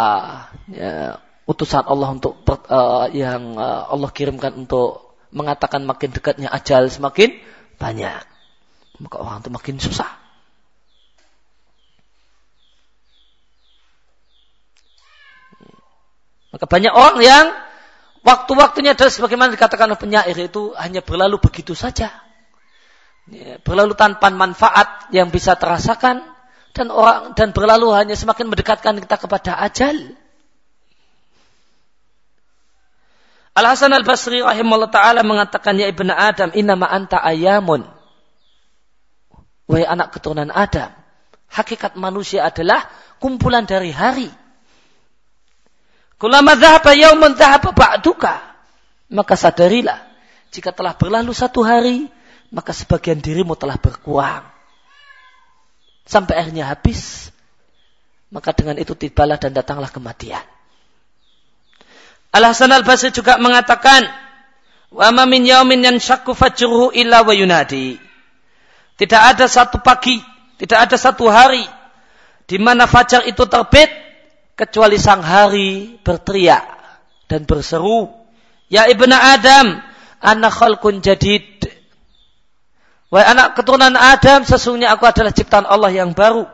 ya, utusan Allah untuk uh, yang uh, Allah kirimkan untuk mengatakan makin dekatnya ajal semakin banyak. Maka orang itu makin susah. Maka banyak orang yang waktu-waktunya adalah sebagaimana dikatakan oleh penyair itu hanya berlalu begitu saja. Ya, berlalu tanpa manfaat yang bisa terasakan dan orang dan berlalu hanya semakin mendekatkan kita kepada ajal. Al Hasan Al Basri rahimahullah taala mengatakan ya ibnu Adam ma anta ayamun. Wahai anak keturunan Adam, hakikat manusia adalah kumpulan dari hari. Kulama dhahaba yaumun dhahaba ba'duka. Maka sadarilah, jika telah berlalu satu hari, maka sebagian dirimu telah berkurang. Sampai akhirnya habis, maka dengan itu tibalah dan datanglah kematian. Al-Hasan al-Basri juga mengatakan, "Wa ma min yaumin yanshaqu fajruhu illa wa yunadi." Tidak ada satu pagi, tidak ada satu hari di mana fajar itu terbit kecuali sang hari berteriak dan berseru, "Ya ibnu Adam, anak khalqun jadid." Wahai anak keturunan Adam, sesungguhnya aku adalah ciptaan Allah yang baru.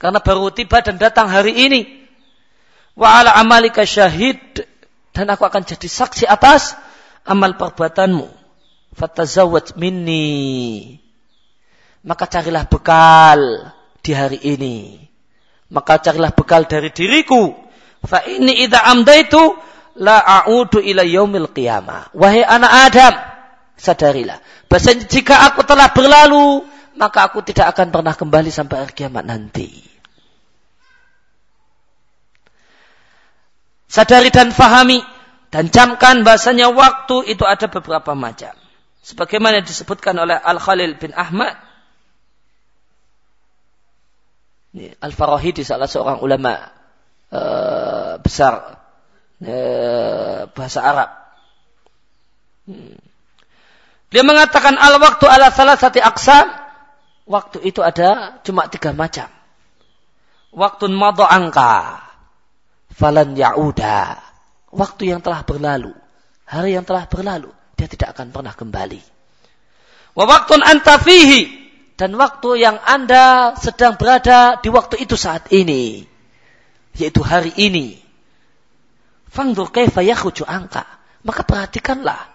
Karena baru tiba dan datang hari ini wa ala amalika syahid dan aku akan jadi saksi atas amal perbuatanmu. Fatazawwaj minni. Maka carilah bekal di hari ini. Maka carilah bekal dari diriku. Fa ini idza amdaitu la a'udu ila yaumil qiyamah. Wahai anak Adam, sadarilah. Bahasanya jika aku telah berlalu, maka aku tidak akan pernah kembali sampai hari kiamat nanti. Sadari dan fahami dan camkan bahasanya waktu itu ada beberapa macam. Sebagaimana disebutkan oleh Al-Khalil bin Ahmad. Al-Farahidi salah seorang ulama uh, besar uh, bahasa Arab. Hmm. Dia mengatakan al-waktu ala salah satu aksam. Waktu itu ada cuma tiga macam. Waktu madu angka falan ya'uda. Waktu yang telah berlalu, hari yang telah berlalu, dia tidak akan pernah kembali. Wa waktun anta fihi dan waktu yang Anda sedang berada di waktu itu saat ini, yaitu hari ini. Fangdur kaifa yakhruju angka. Maka perhatikanlah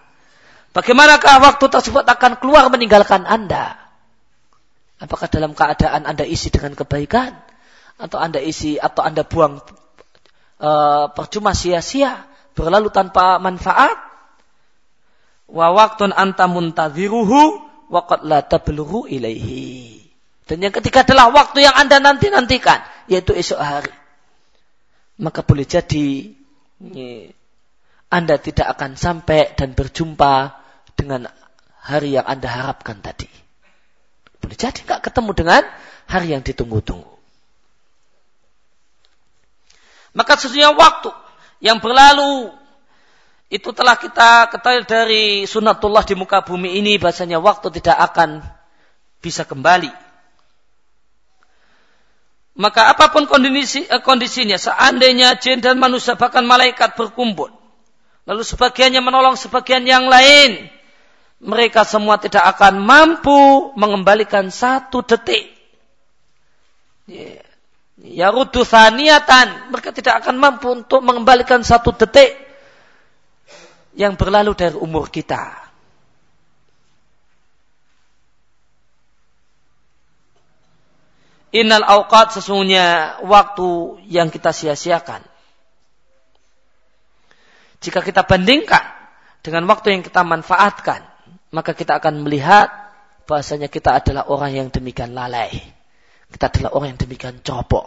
bagaimanakah waktu tersebut akan keluar meninggalkan Anda. Apakah dalam keadaan Anda isi dengan kebaikan atau Anda isi atau Anda buang uh, percuma sia-sia, berlalu tanpa manfaat. Wa waktun anta muntadhiruhu wa qad la tablughu ilaihi. Dan yang ketiga adalah waktu yang Anda nanti-nantikan, yaitu esok hari. Maka boleh jadi Anda tidak akan sampai dan berjumpa dengan hari yang Anda harapkan tadi. Boleh jadi nggak ketemu dengan hari yang ditunggu-tunggu. Maka sesungguhnya waktu yang berlalu itu telah kita ketahui dari sunatullah di muka bumi ini bahasanya waktu tidak akan bisa kembali. Maka apa pun kondisi, eh, kondisinya, seandainya jin dan manusia bahkan malaikat berkumpul, lalu sebagiannya menolong sebagian yang lain, mereka semua tidak akan mampu mengembalikan satu detik. Ya rudu niatan mereka tidak akan mampu untuk mengembalikan satu detik yang berlalu dari umur kita. Innal awqat sesungguhnya waktu yang kita sia-siakan. Jika kita bandingkan dengan waktu yang kita manfaatkan, maka kita akan melihat bahasanya kita adalah orang yang demikian lalai. Kita adalah orang yang demikian copok.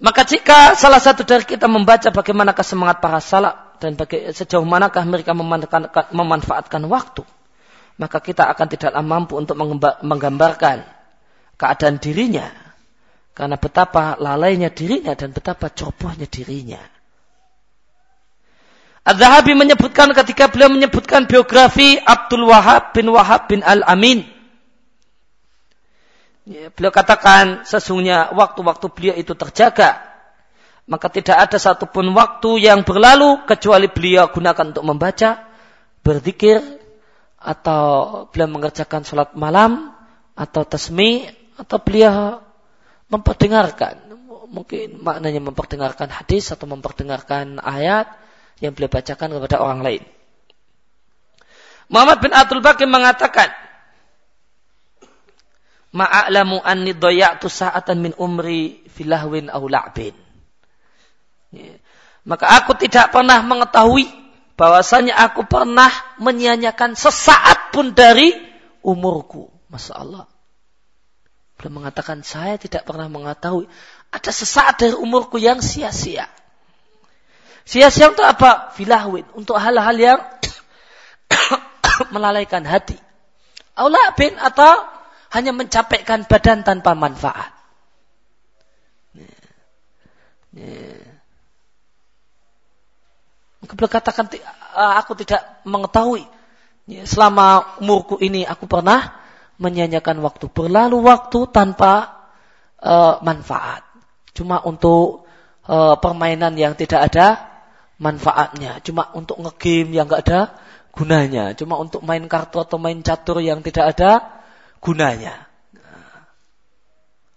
Maka jika salah satu dari kita membaca bagaimana semangat para salaf dan sejauh manakah mereka memanfaatkan waktu, maka kita akan tidaklah mampu untuk menggambarkan keadaan dirinya karena betapa lalainya dirinya dan betapa cerobohnya dirinya. Az-Zahabi menyebutkan ketika beliau menyebutkan biografi Abdul Wahab bin Wahab bin Al-Amin. Ya, beliau katakan sesungguhnya waktu-waktu beliau itu terjaga. Maka tidak ada satupun waktu yang berlalu kecuali beliau gunakan untuk membaca, berzikir, atau beliau mengerjakan sholat malam, atau tasmi, atau beliau memperdengarkan. Mungkin maknanya memperdengarkan hadis atau memperdengarkan ayat yang beliau bacakan kepada orang lain. Muhammad bin Abdul Baqi mengatakan, Ma'alamu anni doya'tu sa'atan min umri filahwin au la'bin. Ya. Maka aku tidak pernah mengetahui bahwasanya aku pernah menyanyikan sesaat pun dari umurku. Masya Allah. Beliau mengatakan saya tidak pernah mengetahui ada sesaat dari umurku yang sia-sia. Sia-sia untuk apa? Filahwin. Untuk hal-hal yang melalaikan hati. Allah bin atau hanya mencapaikan badan tanpa manfaat. Maka beliau katakan aku tidak mengetahui. Selama umurku ini aku pernah menyanyikan waktu. Berlalu waktu tanpa uh, manfaat. Cuma untuk uh, permainan yang tidak ada manfaatnya. Cuma untuk ngegame yang nggak ada gunanya. Cuma untuk main kartu atau main catur yang tidak ada gunanya.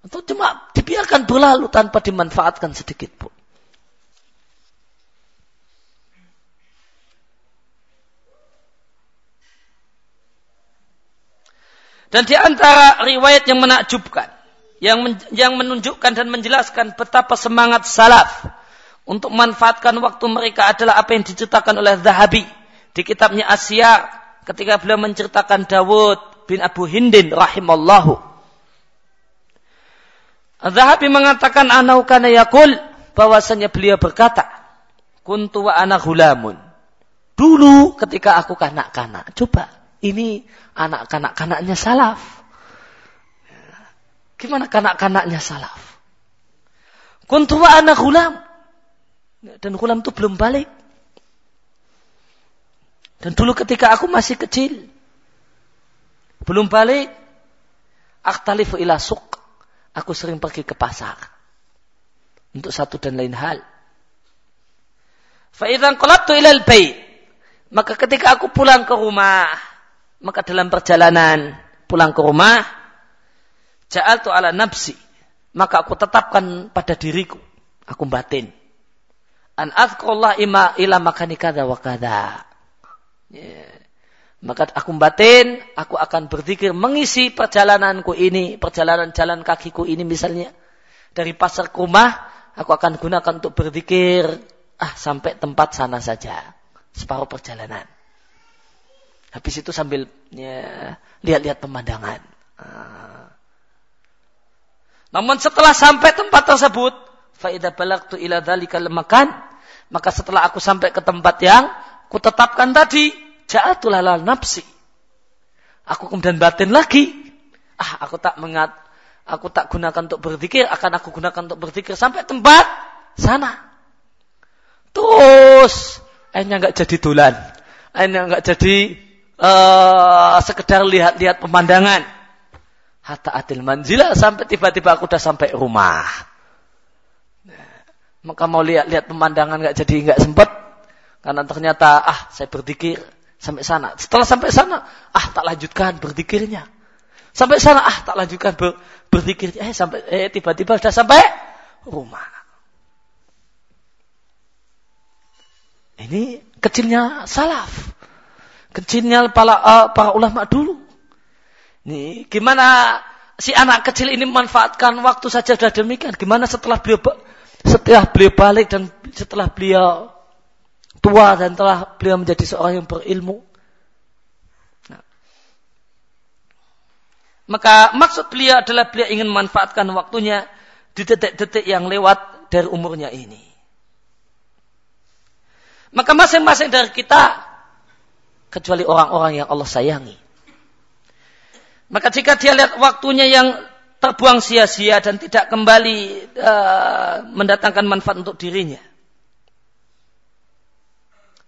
Atau cuma dibiarkan berlalu tanpa dimanfaatkan sedikit pun. Dan di antara riwayat yang menakjubkan, yang yang menunjukkan dan menjelaskan betapa semangat salaf untuk memanfaatkan waktu mereka adalah apa yang diceritakan oleh Zahabi di kitabnya Asia ketika beliau menceritakan Dawud bin Abu Hindin rahimallahu. Zahabi mengatakan anau kana yakul bahwasanya beliau berkata, kuntu wa ana gulamun. Dulu ketika aku kanak-kanak. Coba, ini anak kanak-kanaknya salaf. Gimana kanak-kanaknya salaf? Kuntu wa ana gulam. Dan Gulam itu belum balik. Dan dulu ketika aku masih kecil, belum balik, akhtalifu ila suq. Aku sering pergi ke pasar. Untuk satu dan lain hal. Fa'idan qalabtu ilal bayt. Maka ketika aku pulang ke rumah, maka dalam perjalanan pulang ke rumah, ja'altu ala nafsi. Maka aku tetapkan pada diriku. Aku batin an azkurullah ima ila makani kada wa kada. Ya. Maka aku batin, aku akan berzikir mengisi perjalananku ini, perjalanan jalan kakiku ini misalnya. Dari pasar ke aku akan gunakan untuk berzikir, ah sampai tempat sana saja. Separuh perjalanan. Habis itu sambil ya, lihat-lihat pemandangan. Ah. Namun setelah sampai tempat tersebut, Faidah balagtu ila dzalikal makan, maka setelah aku sampai ke tempat yang kutetapkan tadi, ja'atul halal nafsi. Aku kemudian batin lagi. Ah, aku tak mengat, aku tak gunakan untuk berzikir, akan aku gunakan untuk berzikir sampai tempat sana. Terus, akhirnya nggak jadi tulan. Akhirnya nggak jadi uh, sekedar lihat-lihat pemandangan. Hatta atil manzila sampai tiba-tiba aku udah sampai rumah. Maka mau lihat-lihat pemandangan nggak jadi nggak sempet karena ternyata ah saya berzikir sampai sana. Setelah sampai sana, ah tak lanjutkan berzikirnya. Sampai sana, ah tak lanjutkan ber, berzikirnya. Eh sampai eh tiba-tiba sudah sampai rumah. Ini kecilnya salaf. Kecilnya para, uh, para ulama dulu. Nih, gimana si anak kecil ini memanfaatkan waktu saja sudah demikian. Gimana setelah beliau setelah beliau balik dan setelah beliau tua dan telah beliau menjadi seorang yang berilmu. Nah. Maka maksud beliau adalah beliau ingin memanfaatkan waktunya di detik-detik yang lewat dari umurnya ini. Maka masing-masing dari kita, kecuali orang-orang yang Allah sayangi. Maka jika dia lihat waktunya yang terbuang sia-sia dan tidak kembali uh, mendatangkan manfaat untuk dirinya.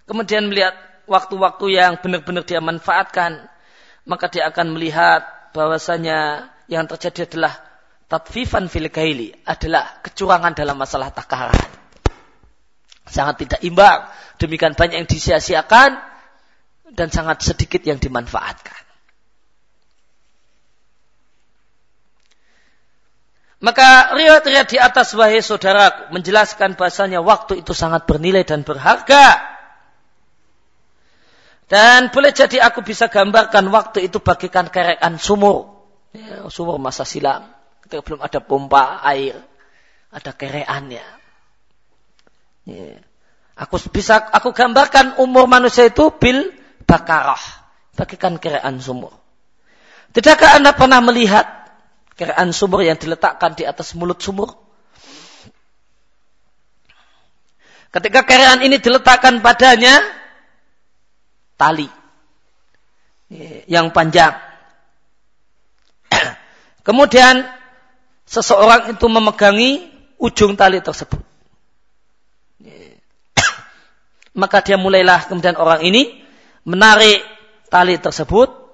kemudian melihat waktu-waktu yang benar-benar dia manfaatkan, maka dia akan melihat bahwasanya yang terjadi adalah tatfifan fil gaili, adalah kecurangan dalam masalah takaran. Sangat tidak imbang, demikian banyak yang disia-siakan dan sangat sedikit yang dimanfaatkan. Maka riwayat-riwayat di atas wahai saudara menjelaskan bahasanya waktu itu sangat bernilai dan berharga. Dan boleh jadi aku bisa gambarkan waktu itu bagikan kerekan sumur. Ya, sumur masa silam. Ketika belum ada pompa air. Ada kereannya. Ya. Aku bisa aku gambarkan umur manusia itu bil bakarah. Bagikan kerean sumur. Tidakkah Anda pernah melihat Keraan sumur yang diletakkan di atas mulut sumur. Ketika keraan ini diletakkan padanya tali yang panjang. Kemudian seseorang itu memegangi ujung tali tersebut. Maka dia mulailah kemudian orang ini menarik tali tersebut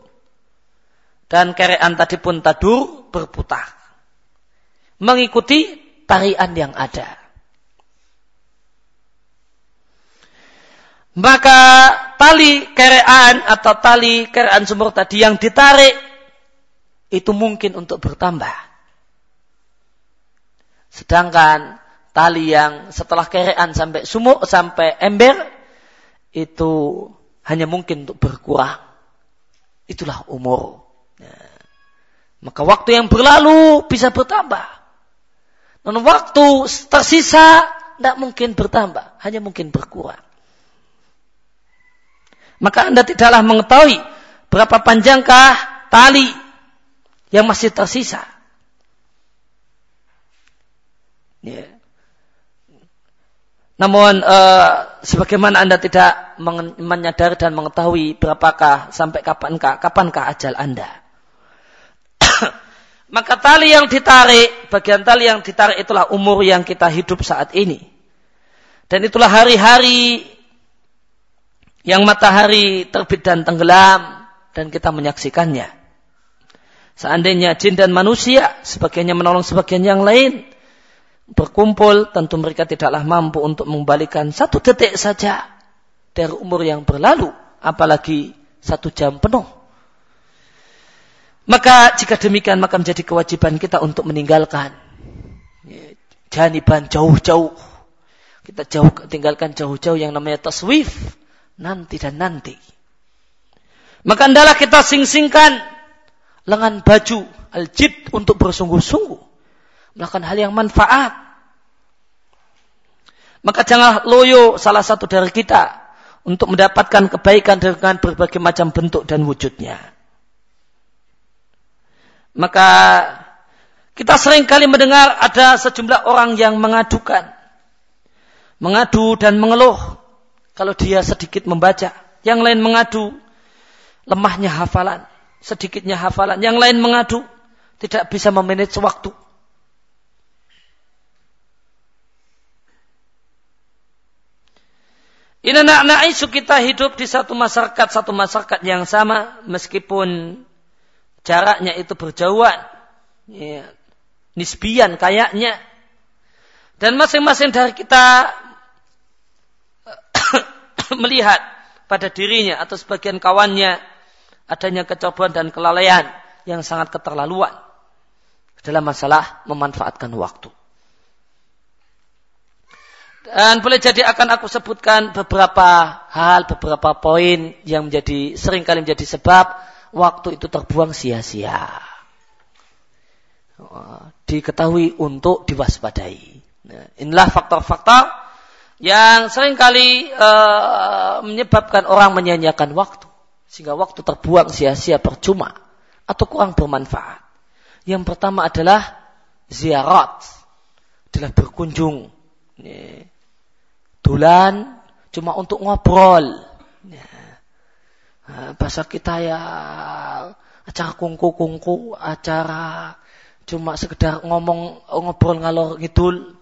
dan kerean tadi pun tadur berputar. Mengikuti tarian yang ada. Maka tali kerean atau tali kerean sumur tadi yang ditarik itu mungkin untuk bertambah. Sedangkan tali yang setelah kerean sampai sumur sampai ember itu hanya mungkin untuk berkurang. Itulah umur. Maka waktu yang berlalu bisa bertambah. Dan waktu tersisa tidak mungkin bertambah, hanya mungkin berkurang. Maka Anda tidaklah mengetahui berapa panjangkah tali yang masih tersisa. Ya. Namun uh, sebagaimana Anda tidak menyadari dan mengetahui berapakah sampai kapankah kapankah ajal Anda. Maka tali yang ditarik, bagian tali yang ditarik itulah umur yang kita hidup saat ini. Dan itulah hari-hari yang matahari terbit dan tenggelam dan kita menyaksikannya. Seandainya jin dan manusia, sebagiannya menolong sebagian yang lain, berkumpul, tentu mereka tidaklah mampu untuk mengembalikan satu detik saja dari umur yang berlalu, apalagi satu jam penuh. Maka jika demikian maka menjadi kewajiban kita untuk meninggalkan janiban jauh-jauh. Kita jauh tinggalkan jauh-jauh yang namanya taswif nanti dan nanti. Maka adalah kita sing-singkan lengan baju aljid untuk bersungguh-sungguh melakukan hal yang manfaat. Maka jangan loyo salah satu dari kita untuk mendapatkan kebaikan dengan berbagai macam bentuk dan wujudnya. Maka kita sering kali mendengar ada sejumlah orang yang mengadukan. Mengadu dan mengeluh. Kalau dia sedikit membaca. Yang lain mengadu lemahnya hafalan. Sedikitnya hafalan. Yang lain mengadu tidak bisa memanage waktu. Ini anak-anak isu kita hidup di satu masyarakat, satu masyarakat yang sama, meskipun jaraknya itu berjauhan. Ya, nisbian kayaknya. Dan masing-masing dari kita melihat pada dirinya atau sebagian kawannya adanya kecobaan dan kelalaian yang sangat keterlaluan dalam masalah memanfaatkan waktu. Dan boleh jadi akan aku sebutkan beberapa hal, beberapa poin yang menjadi sering kali menjadi sebab waktu itu terbuang sia-sia. Diketahui untuk diwaspadai. Nah, inilah faktor-faktor yang sering kali uh, menyebabkan orang menyanyiakan waktu. Sehingga waktu terbuang sia-sia percuma. Atau kurang bermanfaat. Yang pertama adalah ziarat. Adalah berkunjung. Nih. Tulan cuma untuk ngobrol. Eh, bahasa kita ya acara kungku-kungku, acara cuma sekedar ngomong ngobrol ngalor ngidul.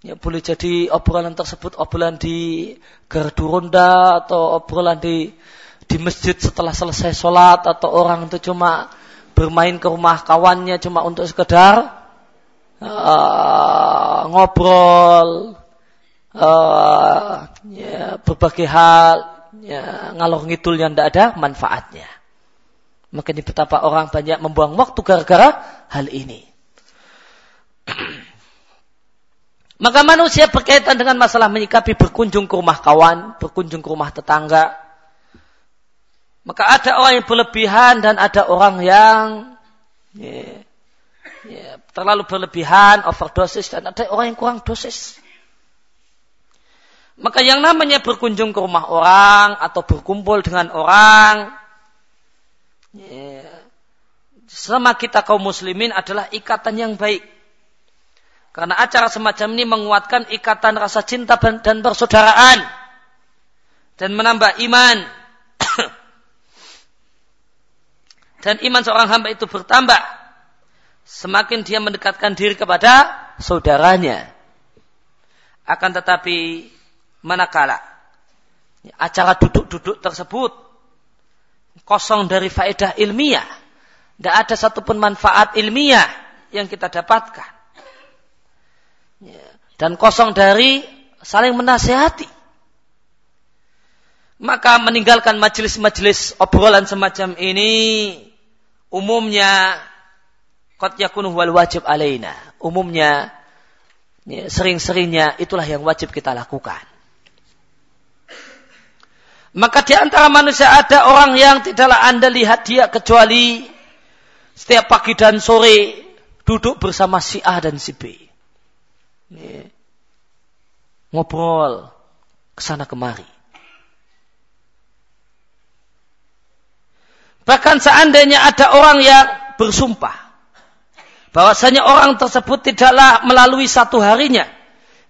Ya, boleh jadi obrolan tersebut obrolan di gardu ronda atau obrolan di di masjid setelah selesai sholat atau orang itu cuma bermain ke rumah kawannya cuma untuk sekedar uh, ngobrol uh, ya, berbagai hal ya, ngalor yang tidak ada manfaatnya. Maka ini betapa orang banyak membuang waktu gara-gara hal ini. Maka manusia berkaitan dengan masalah menyikapi berkunjung ke rumah kawan, berkunjung ke rumah tetangga. Maka ada orang yang berlebihan dan ada orang yang ya, ya, terlalu berlebihan, overdosis, dan ada orang yang kurang dosis. Maka yang namanya berkunjung ke rumah orang atau berkumpul dengan orang, ya, sama kita kaum muslimin adalah ikatan yang baik. Karena acara semacam ini menguatkan ikatan rasa cinta dan persaudaraan. Dan menambah iman. dan iman seorang hamba itu bertambah. Semakin dia mendekatkan diri kepada saudaranya. Akan tetapi manakala acara duduk-duduk tersebut kosong dari faedah ilmiah. Tidak ada satupun manfaat ilmiah yang kita dapatkan dan kosong dari saling menasehati. Maka meninggalkan majelis-majelis obrolan semacam ini umumnya qad yakunu wal wajib alaina. Umumnya ya, sering-seringnya itulah yang wajib kita lakukan. Maka di antara manusia ada orang yang tidaklah Anda lihat dia kecuali setiap pagi dan sore duduk bersama si A dan si B ngobrol ke sana kemari. Bahkan seandainya ada orang yang bersumpah bahwasanya orang tersebut tidaklah melalui satu harinya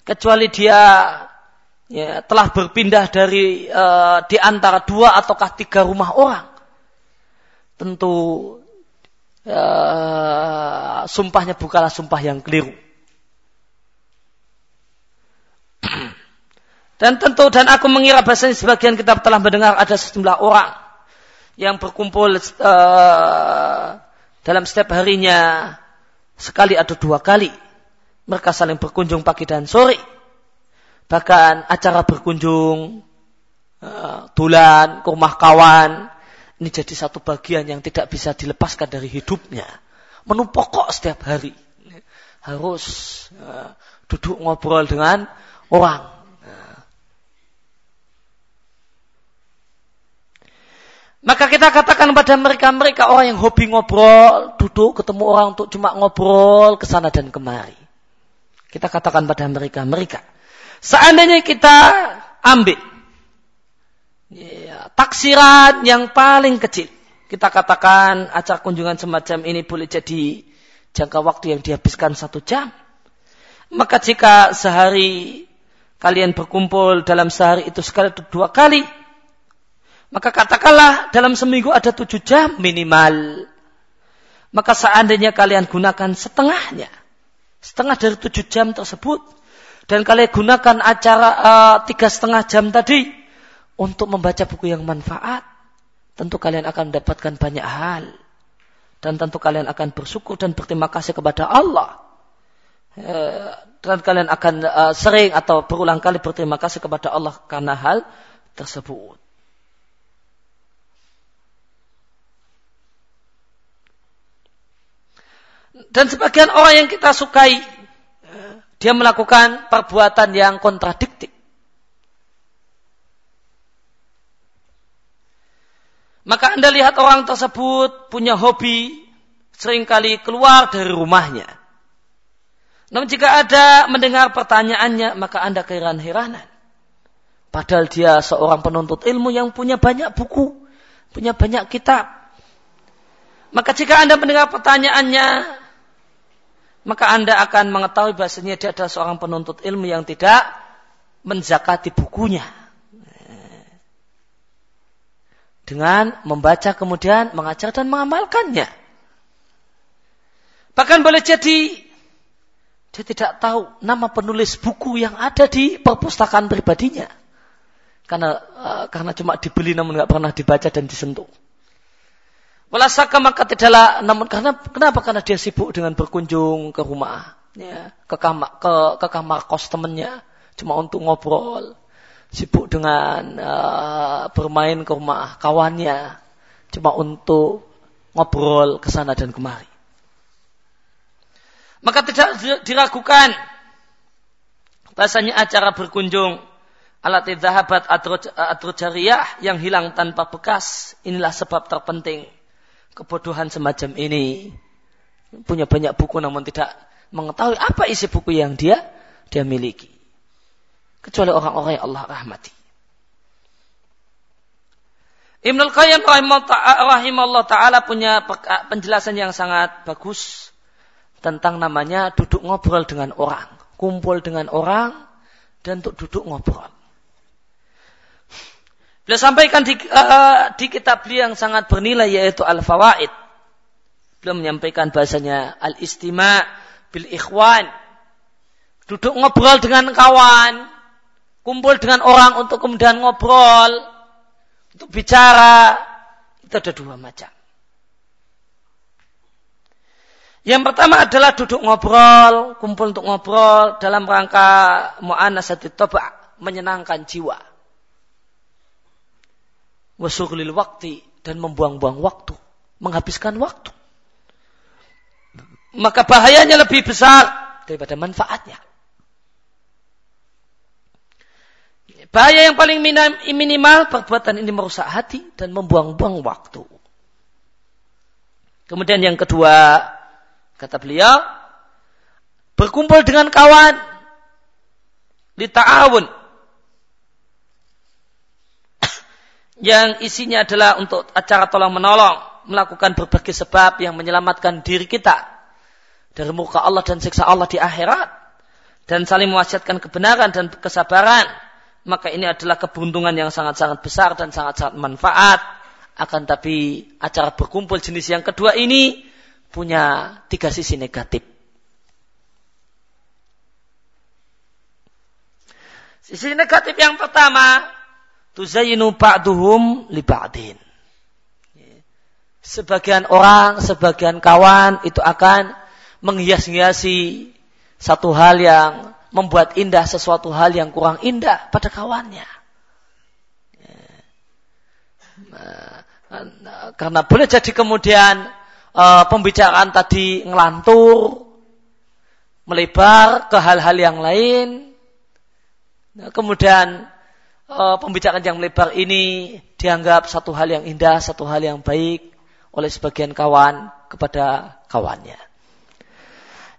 kecuali dia ya, telah berpindah dari uh, di antara dua ataukah tiga rumah orang. Tentu uh, sumpahnya bukanlah sumpah yang keliru. Dan tentu dan aku mengira bahasanya sebagian kita telah mendengar ada sejumlah orang yang berkumpul uh, dalam setiap harinya sekali atau dua kali. Mereka saling berkunjung pagi dan sore. Bahkan acara berkunjung tulan ke rumah kawan ini jadi satu bagian yang tidak bisa dilepaskan dari hidupnya. Menu pokok setiap hari harus uh, duduk ngobrol dengan orang. Maka kita katakan pada mereka-mereka orang yang hobi ngobrol, duduk ketemu orang untuk cuma ngobrol ke sana dan kemari. Kita katakan pada mereka-mereka. Seandainya kita ambil ya, taksiran yang paling kecil. Kita katakan acara kunjungan semacam ini boleh jadi jangka waktu yang dihabiskan satu jam. Maka jika sehari kalian berkumpul dalam sehari itu sekali dua kali, maka katakanlah dalam seminggu ada tujuh jam minimal. Maka seandainya kalian gunakan setengahnya, setengah dari tujuh jam tersebut, dan kalian gunakan acara uh, tiga setengah jam tadi untuk membaca buku yang manfaat, tentu kalian akan mendapatkan banyak hal. Dan tentu kalian akan bersyukur dan berterima kasih kepada Allah. Uh, dan kalian akan uh, sering atau berulang kali berterima kasih kepada Allah karena hal tersebut. Dan sebagian orang yang kita sukai, dia melakukan perbuatan yang kontradiktif. Maka Anda lihat orang tersebut punya hobi sering kali keluar dari rumahnya. Namun jika ada mendengar pertanyaannya, maka Anda keheran-heranan. Padahal dia seorang penuntut ilmu yang punya banyak buku, punya banyak kitab. Maka jika Anda mendengar pertanyaannya, maka Anda akan mengetahui bahasanya dia adalah seorang penuntut ilmu yang tidak menzakati bukunya. Dengan membaca kemudian mengajar dan mengamalkannya. Bahkan boleh jadi Dia tidak tahu nama penulis buku yang ada di perpustakaan pribadinya. Karena uh, karena cuma dibeli namun nggak pernah dibaca dan disentuh. Walasaka maka tidaklah namun karena kenapa? Karena dia sibuk dengan berkunjung ke rumah, ya, ke kamar ke, ke kamar kos temennya cuma untuk ngobrol, sibuk dengan uh, bermain ke rumah kawannya cuma untuk ngobrol ke sana dan kemari. Maka tidak diragukan bahasanya acara berkunjung alat zahabat atau jariyah yang hilang tanpa bekas inilah sebab terpenting kebodohan semacam ini punya banyak buku namun tidak mengetahui apa isi buku yang dia dia miliki kecuali orang-orang yang Allah rahmati Ibnul Qayyim rahimahullah ta'ala punya penjelasan yang sangat bagus tentang namanya duduk ngobrol dengan orang. Kumpul dengan orang dan untuk duduk ngobrol. Beliau sampaikan di, uh, di kitab beliau yang sangat bernilai yaitu Al-Fawaid. Beliau menyampaikan bahasanya Al-Istima' bil ikhwan. Duduk ngobrol dengan kawan. Kumpul dengan orang untuk kemudian ngobrol untuk bicara itu ada dua macam. Yang pertama adalah duduk ngobrol, kumpul untuk ngobrol dalam rangka mu'anasati toba, menyenangkan jiwa. Wasurlil waktu dan membuang-buang waktu, menghabiskan waktu. Maka bahayanya lebih besar daripada manfaatnya. Bahaya yang paling minimal perbuatan ini merusak hati dan membuang-buang waktu. Kemudian yang kedua, kata beliau, berkumpul dengan kawan di yang isinya adalah untuk acara tolong menolong, melakukan berbagai sebab yang menyelamatkan diri kita dari muka Allah dan siksa Allah di akhirat dan saling mewasiatkan kebenaran dan kesabaran maka ini adalah keberuntungan yang sangat-sangat besar dan sangat-sangat manfaat. Akan tapi acara berkumpul jenis yang kedua ini punya tiga sisi negatif. Sisi negatif yang pertama, tuzayinu ba'duhum li ba'din. Sebagian orang, sebagian kawan itu akan menghias-hiasi satu hal yang membuat indah sesuatu hal yang kurang indah pada kawannya. Karena boleh jadi kemudian uh, pembicaraan tadi ngelantur, melebar ke hal-hal yang lain. Nah, kemudian uh, pembicaraan yang melebar ini dianggap satu hal yang indah, satu hal yang baik oleh sebagian kawan kepada kawannya.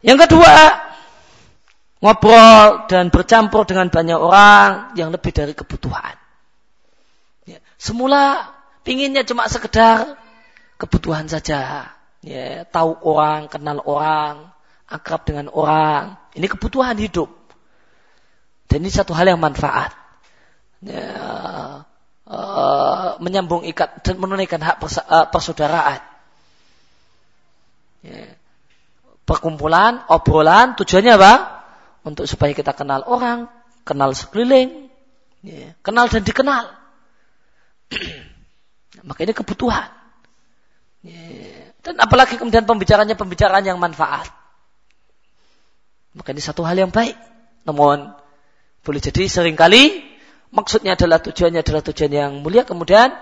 Yang kedua, ngobrol dan bercampur dengan banyak orang yang lebih dari kebutuhan. Ya, semula pinginnya cuma sekedar kebutuhan saja. Ya, tahu orang, kenal orang, akrab dengan orang. Ini kebutuhan hidup. Dan ini satu hal yang manfaat. Ya, uh, menyambung ikat dan menunaikan hak uh, persaudaraan. Ya. Perkumpulan, obrolan, tujuannya apa? untuk supaya kita kenal orang, kenal sekeliling, ya, kenal dan dikenal. Maka ini kebutuhan. Ya, dan apalagi kemudian pembicaranya pembicaraan yang manfaat. Maka ini satu hal yang baik. Namun boleh jadi sering kali maksudnya adalah tujuannya adalah tujuan yang mulia kemudian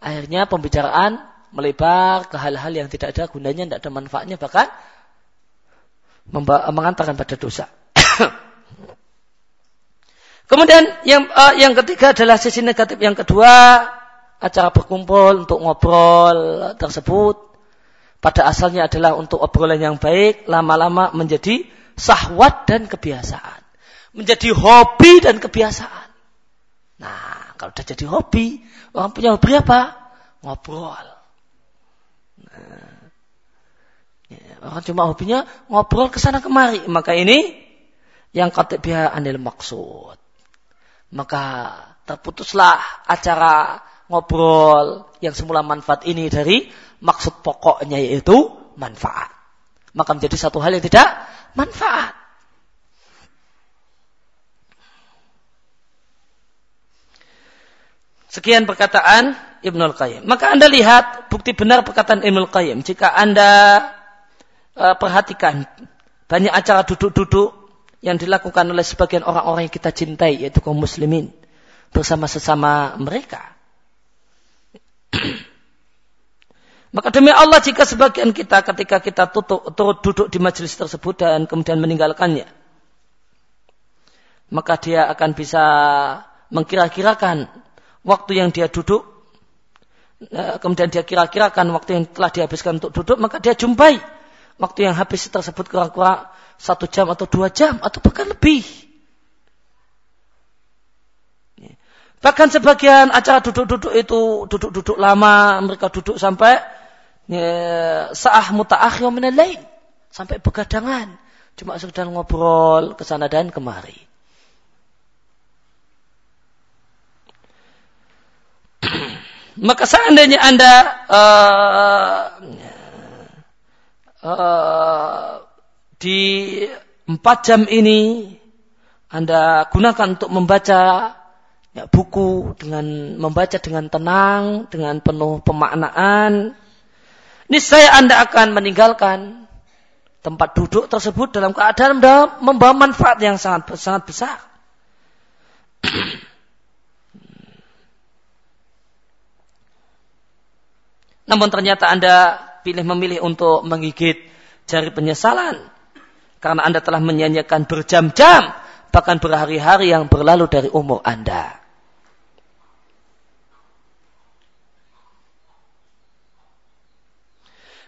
akhirnya pembicaraan melebar ke hal-hal yang tidak ada gunanya, tidak ada manfaatnya bahkan mengantarkan pada dosa. Kemudian yang uh, yang ketiga adalah sisi negatif yang kedua, acara berkumpul untuk ngobrol tersebut pada asalnya adalah untuk obrolan yang baik, lama-lama menjadi sahwat dan kebiasaan. Menjadi hobi dan kebiasaan. Nah, kalau sudah jadi hobi, orang punya hobi apa? Ngobrol. Nah, ya, orang cuma hobinya ngobrol ke sana kemari. Maka ini yang biha anil maksud. Maka terputuslah acara ngobrol yang semula manfaat ini dari maksud pokoknya yaitu manfaat. Maka menjadi satu hal yang tidak manfaat. Sekian perkataan Ibnul Qayyim. Maka Anda lihat bukti benar perkataan Ibnul Qayyim. Jika Anda uh, perhatikan banyak acara duduk-duduk yang dilakukan oleh sebagian orang-orang yang kita cintai, yaitu kaum muslimin, bersama sesama mereka. Maka demi Allah jika sebagian kita ketika kita tutup, turut duduk di majelis tersebut dan kemudian meninggalkannya, maka dia akan bisa mengkira-kirakan waktu yang dia duduk, eh, kemudian dia kira-kirakan waktu yang telah dihabiskan untuk duduk, maka dia jumpai waktu yang habis tersebut kurang-kurang satu jam atau dua jam atau bahkan lebih. Bahkan sebagian acara duduk-duduk itu duduk-duduk lama, mereka duduk sampai ya, sa'ah muta'akhir minal lain. Sampai begadangan. Cuma sekedar ngobrol ke sana dan kemari. Maka seandainya Anda uh, uh, di empat jam ini Anda gunakan untuk membaca ya, buku dengan membaca dengan tenang, dengan penuh pemaknaan, niscaya Anda akan meninggalkan tempat duduk tersebut dalam keadaan membawa manfaat yang sangat sangat besar. Namun ternyata Anda pilih memilih untuk menggigit jari penyesalan. Karena Anda telah menyanyikan berjam-jam, bahkan berhari-hari yang berlalu dari umur Anda.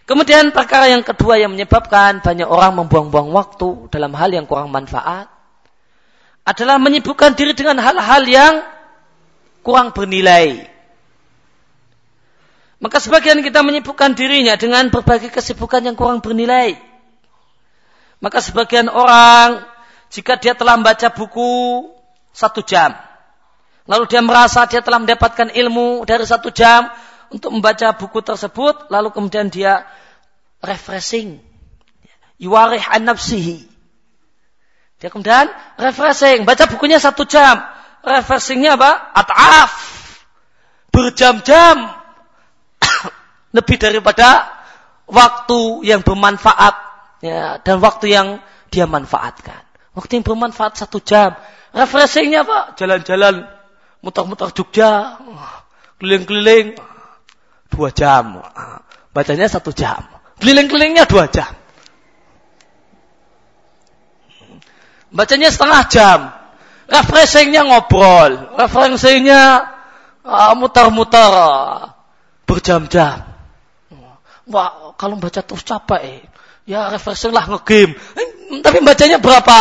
Kemudian perkara yang kedua yang menyebabkan banyak orang membuang-buang waktu dalam hal yang kurang manfaat adalah menyibukkan diri dengan hal-hal yang kurang bernilai. Maka sebagian kita menyibukkan dirinya dengan berbagai kesibukan yang kurang bernilai. Maka sebagian orang, jika dia telah membaca buku satu jam, lalu dia merasa dia telah mendapatkan ilmu dari satu jam untuk membaca buku tersebut, lalu kemudian dia refreshing, yuarih an. Dia kemudian refreshing, baca bukunya satu jam, refreshingnya apa? At'af, berjam-jam, lebih daripada waktu yang bermanfaat ya, dan waktu yang dia manfaatkan. Waktu yang bermanfaat satu jam. Refreshingnya apa? Jalan-jalan, muter-muter Jogja, keliling-keliling, dua jam. Bacanya satu jam. Keliling-kelilingnya dua jam. Bacanya setengah jam. Refreshingnya ngobrol. Refreshingnya uh, muter-muter berjam-jam. Wah, kalau baca terus capek. Ya refreshing lah ngegame. Eh, tapi bacanya berapa?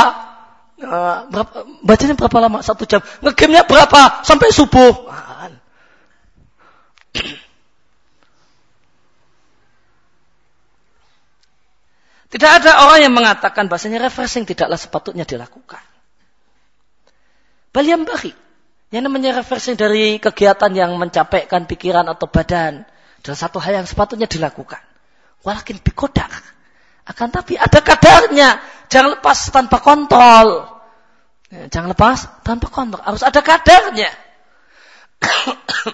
Uh, berapa? Bacanya berapa lama? Satu jam. Ngegamenya berapa? Sampai subuh. Tidak ada orang yang mengatakan bahasanya refreshing tidaklah sepatutnya dilakukan. Baliam bagi. Yang namanya refreshing dari kegiatan yang mencapaikan pikiran atau badan dan satu hal yang sepatutnya dilakukan. Walakin bikodak. Akan tapi ada kadarnya. Jangan lepas tanpa kontrol. Ya, jangan lepas tanpa kontrol. Harus ada kadarnya.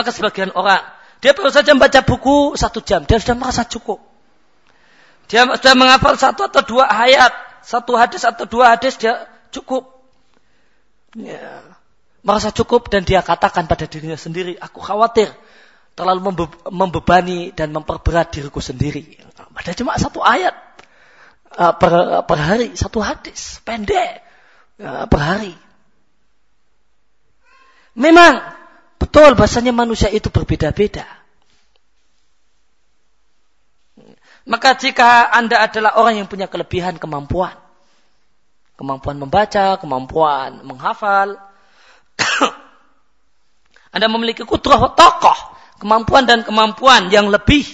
Maka sebagian orang, dia baru saja membaca buku satu jam. Dia sudah merasa cukup. Dia sudah menghafal satu atau dua ayat. Satu hadis atau dua hadis dia cukup. Ya merasa cukup dan dia katakan pada dirinya sendiri, aku khawatir terlalu membe membebani dan memperberat diriku sendiri. Padahal cuma satu ayat uh, per, per hari, satu hadis pendek uh, per hari. Memang betul bahasanya manusia itu berbeda-beda. Maka jika Anda adalah orang yang punya kelebihan kemampuan, kemampuan membaca, kemampuan menghafal, anda memiliki kudrah tokoh, kemampuan dan kemampuan yang lebih,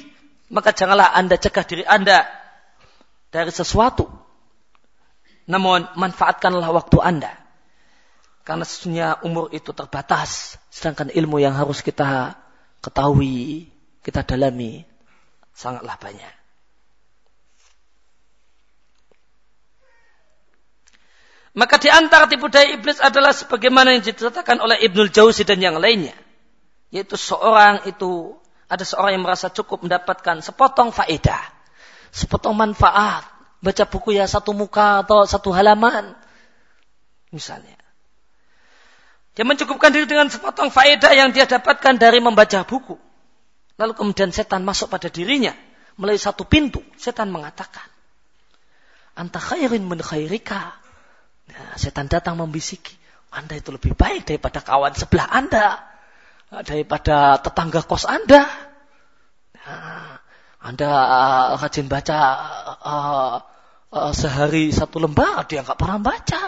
maka janganlah Anda cegah diri Anda dari sesuatu. Namun manfaatkanlah waktu Anda. Karena sesungguhnya umur itu terbatas, sedangkan ilmu yang harus kita ketahui, kita dalami sangatlah banyak. Maka di antara tipu daya iblis adalah sebagaimana yang diceritakan oleh Ibnul Jauzi dan yang lainnya. Yaitu seorang itu, ada seorang yang merasa cukup mendapatkan sepotong faedah. Sepotong manfaat. Baca buku ya satu muka atau satu halaman. Misalnya. Dia mencukupkan diri dengan sepotong faedah yang dia dapatkan dari membaca buku. Lalu kemudian setan masuk pada dirinya. Melalui satu pintu. Setan mengatakan. Anta khairin min khairika Nah, setan datang membisiki, Anda itu lebih baik daripada kawan sebelah Anda, daripada tetangga kos Anda. Nah, anda uh, rajin baca uh, uh, sehari satu lembar, dia nggak pernah baca.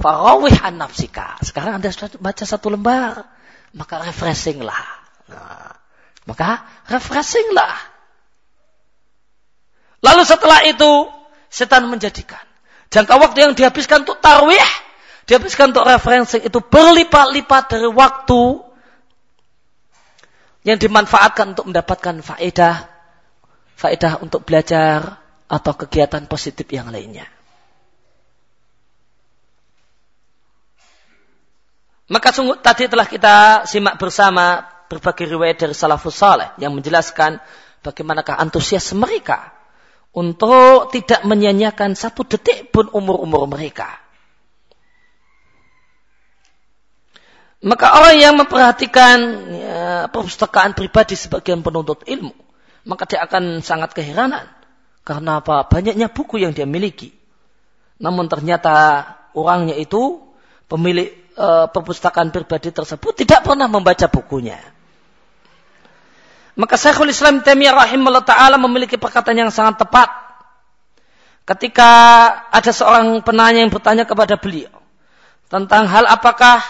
Farawih an nafsika. Sekarang Anda sudah baca satu lembar, maka refreshing lah. Nah, maka refreshing lah. Lalu setelah itu, setan menjadikan Jangka waktu yang dihabiskan untuk tarwih, dihabiskan untuk referensi itu berlipat-lipat dari waktu yang dimanfaatkan untuk mendapatkan faedah, faedah untuk belajar atau kegiatan positif yang lainnya. Maka sungguh tadi telah kita simak bersama berbagai riwayat dari salafus saleh yang menjelaskan bagaimanakah antusias mereka untuk tidak menyanyiakan satu detik pun umur-umur mereka. Maka orang yang memperhatikan ya, perpustakaan pribadi sebagian penuntut ilmu, maka dia akan sangat keheranan. Karena apa? Banyaknya buku yang dia miliki. Namun ternyata orangnya itu, pemilik e, perpustakaan pribadi tersebut tidak pernah membaca bukunya. Maka Syekhul Islam Taimiyah rahimahullah taala memiliki perkataan yang sangat tepat. Ketika ada seorang penanya yang bertanya kepada beliau tentang hal apakah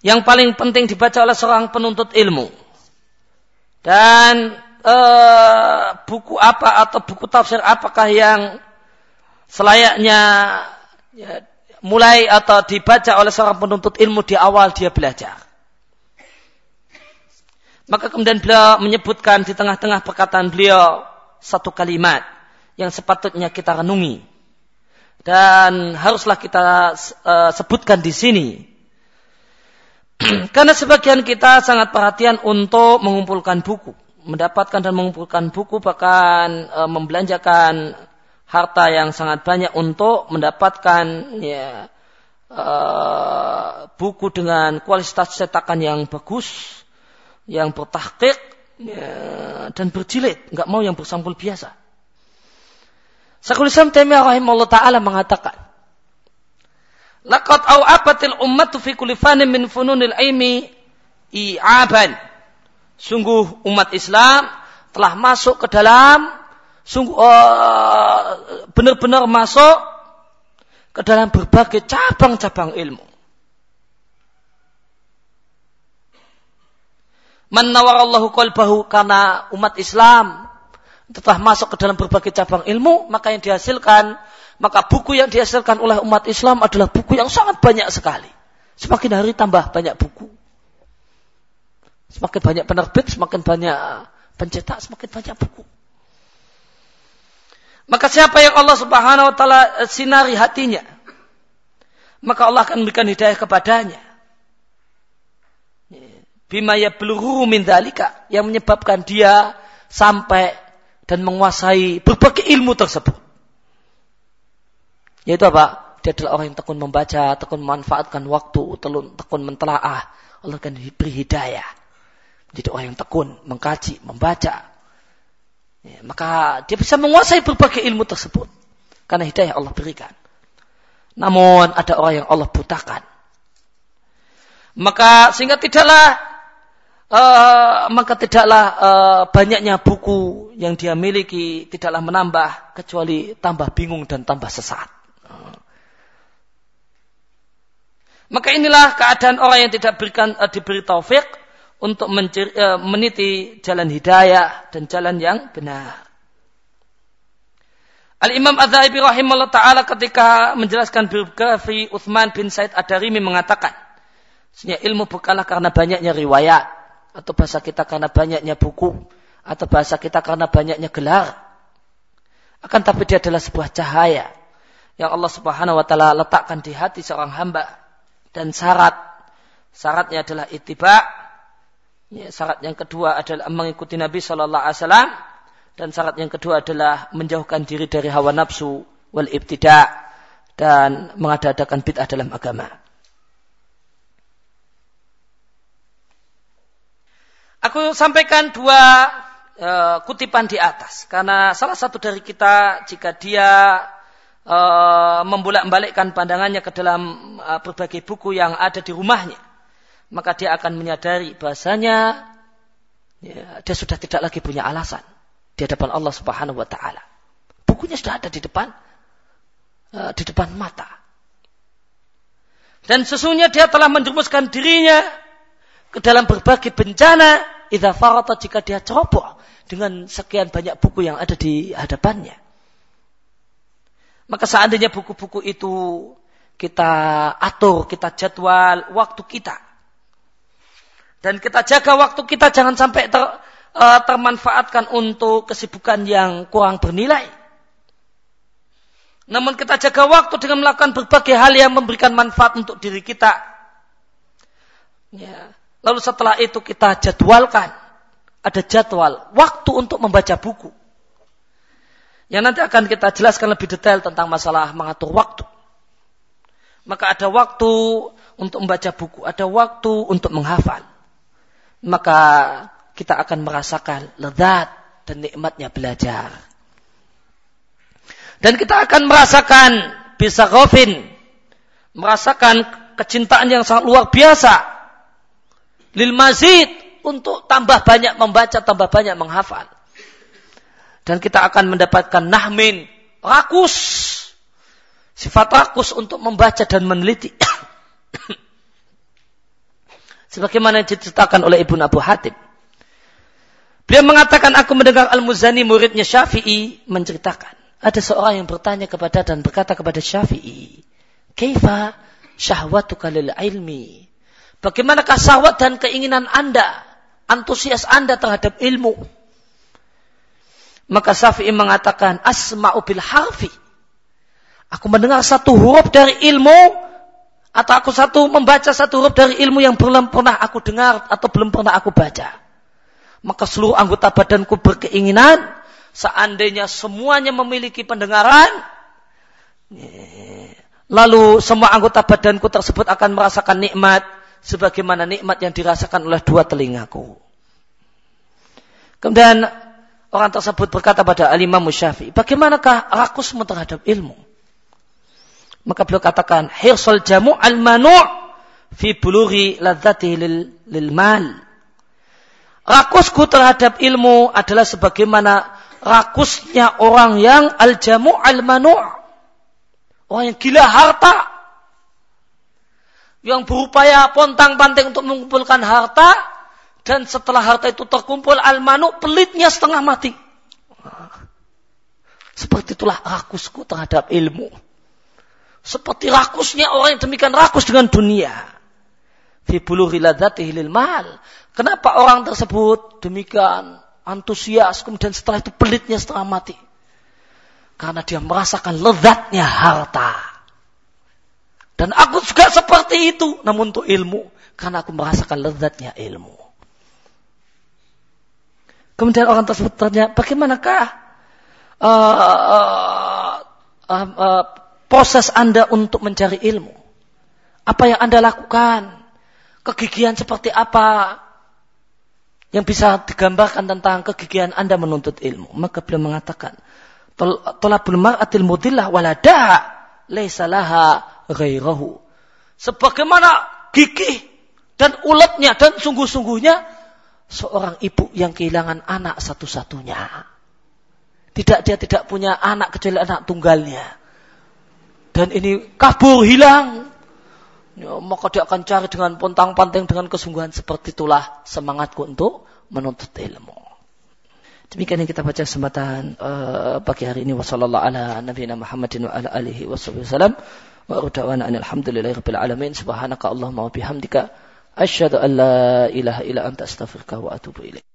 yang paling penting dibaca oleh seorang penuntut ilmu dan e, buku apa atau buku tafsir apakah yang selayaknya ya, mulai atau dibaca oleh seorang penuntut ilmu di awal dia belajar. Maka kemudian beliau menyebutkan di tengah-tengah perkataan beliau satu kalimat yang sepatutnya kita renungi. Dan haruslah kita uh, sebutkan di sini. Karena sebagian kita sangat perhatian untuk mengumpulkan buku, mendapatkan dan mengumpulkan buku bahkan uh, membelanjakan harta yang sangat banyak untuk mendapatkan ya uh, buku dengan kualitas cetakan yang bagus yang bertahqiq ya, dan berjilid, nggak mau yang bersampul biasa. Syekhul Islam Taimiyah rahimahullah taala mengatakan, Laqad abatil ummatu fi kulli fanin min fununil ilmi i'aban. Sungguh umat Islam telah masuk ke dalam sungguh uh, benar-benar masuk ke dalam berbagai cabang-cabang ilmu. Man nawarallahu qalbahu karena umat Islam telah masuk ke dalam berbagai cabang ilmu, maka yang dihasilkan, maka buku yang dihasilkan oleh umat Islam adalah buku yang sangat banyak sekali. Semakin hari tambah banyak buku. Semakin banyak penerbit, semakin banyak pencetak, semakin banyak buku. Maka siapa yang Allah Subhanahu wa taala sinari hatinya, maka Allah akan memberikan hidayah kepadanya bima yablughu min dalika yang menyebabkan dia sampai dan menguasai berbagai ilmu tersebut. Yaitu apa? Dia adalah orang yang tekun membaca, tekun memanfaatkan waktu, tekun mentelaah. Allah akan beri hidayah. Jadi orang yang tekun mengkaji, membaca. Ya, maka dia bisa menguasai berbagai ilmu tersebut. Karena hidayah Allah berikan. Namun ada orang yang Allah butakan. Maka sehingga tidaklah uh, maka tidaklah uh, banyaknya buku yang dia miliki tidaklah menambah kecuali tambah bingung dan tambah sesat. Maka inilah keadaan orang yang tidak berikan, uh, diberi taufik untuk menciri, uh, meniti jalan hidayah dan jalan yang benar. Al-Imam Az-Zahibi rahimahullah ta'ala ketika menjelaskan biografi Uthman bin Said Ad-Darimi mengatakan, ilmu bukanlah karena banyaknya riwayat, atau bahasa kita karena banyaknya buku. Atau bahasa kita karena banyaknya gelar. Akan tapi dia adalah sebuah cahaya. Yang Allah Subhanahu wa taala letakkan di hati seorang hamba. Dan syarat. Syaratnya adalah ittiba ya, syarat yang kedua adalah mengikuti Nabi Shallallahu alaihi wasallam. Dan syarat yang kedua adalah menjauhkan diri dari hawa nafsu wal ibtida dan mengadakan bid'ah dalam agama. Aku sampaikan dua uh, kutipan di atas karena salah satu dari kita jika dia uh, membolak-balikkan pandangannya ke dalam uh, berbagai buku yang ada di rumahnya, maka dia akan menyadari bahasanya ya, dia sudah tidak lagi punya alasan di hadapan Allah Subhanahu wa taala. Bukunya sudah ada di depan uh, di depan mata. Dan sesungguhnya dia telah menjerumuskan dirinya ke dalam berbagai bencana idza farata jika dia ceroboh dengan sekian banyak buku yang ada di hadapannya. Maka seandainya buku-buku itu kita atur, kita jadwal waktu kita. Dan kita jaga waktu kita jangan sampai ter, uh, termanfaatkan untuk kesibukan yang kurang bernilai. Namun kita jaga waktu dengan melakukan berbagai hal yang memberikan manfaat untuk diri kita. Ya. Lalu setelah itu kita jadwalkan. Ada jadwal waktu untuk membaca buku. Yang nanti akan kita jelaskan lebih detail tentang masalah mengatur waktu. Maka ada waktu untuk membaca buku, ada waktu untuk menghafal. Maka kita akan merasakan lezat dan nikmatnya belajar. Dan kita akan merasakan bisa gofin, merasakan kecintaan yang sangat luar biasa. Lil mazid untuk tambah banyak membaca, tambah banyak menghafal. Dan kita akan mendapatkan nahmin rakus sifat rakus untuk membaca dan meneliti. Sebagaimana diceritakan oleh Ibnu Abu Hatim. Beliau mengatakan aku mendengar Al-Muzani muridnya Syafi'i menceritakan. Ada seorang yang bertanya kepada dan berkata kepada Syafi'i kaifa syahwatuka lil ilmi bagaimanakah syahwat dan keinginan Anda antusias Anda terhadap ilmu maka Syafi'i mengatakan asma'u bil harfi. Aku mendengar satu huruf dari ilmu atau aku satu membaca satu huruf dari ilmu yang belum pernah aku dengar atau belum pernah aku baca. Maka seluruh anggota badanku berkeinginan seandainya semuanya memiliki pendengaran lalu semua anggota badanku tersebut akan merasakan nikmat sebagaimana nikmat yang dirasakan oleh dua telingaku. Kemudian Orang tersebut berkata pada Alimah Musyafi, bagaimanakah rakusmu terhadap ilmu? Maka beliau katakan, hirsul jamu al-manu' fi buluri ladzati lil, lil mal. Rakusku terhadap ilmu adalah sebagaimana rakusnya orang yang al-jamu al-manu' orang yang gila harta yang berupaya pontang-panting untuk mengumpulkan harta dan setelah harta itu terkumpul al-manu pelitnya setengah mati. Seperti itulah rakusku terhadap ilmu. Seperti rakusnya orang yang demikian rakus dengan dunia. Mal. Kenapa orang tersebut demikian antusias kemudian setelah itu pelitnya setengah mati? Karena dia merasakan lezatnya harta. Dan aku juga seperti itu, namun untuk ilmu. Karena aku merasakan lezatnya ilmu. Kemudian orang tersebut tanya, bagaimanakah uh, uh, uh, uh, proses Anda untuk mencari ilmu? Apa yang Anda lakukan? Kegigihan seperti apa yang bisa digambarkan tentang kegigihan Anda menuntut ilmu? Maka beliau mengatakan, Tolabul mar'atil mudillah walada laisa laha ghairahu. Sebagaimana gigih dan uletnya dan sungguh-sungguhnya seorang ibu yang kehilangan anak satu-satunya. Tidak dia tidak punya anak kecuali anak tunggalnya. Dan ini kabur hilang. Ya, maka dia akan cari dengan pontang-panting dengan kesungguhan seperti itulah semangatku untuk menuntut ilmu. Demikian yang kita baca kesempatan uh, pagi hari ini wasallallahu ala nabiyina Alihi wasallam wa udawana alhamdulillahirabbil alamin subhanaka allahumma wa bihamdika Asyhadu an la ilaha illa anta astaghfiruka wa atubu ilaik.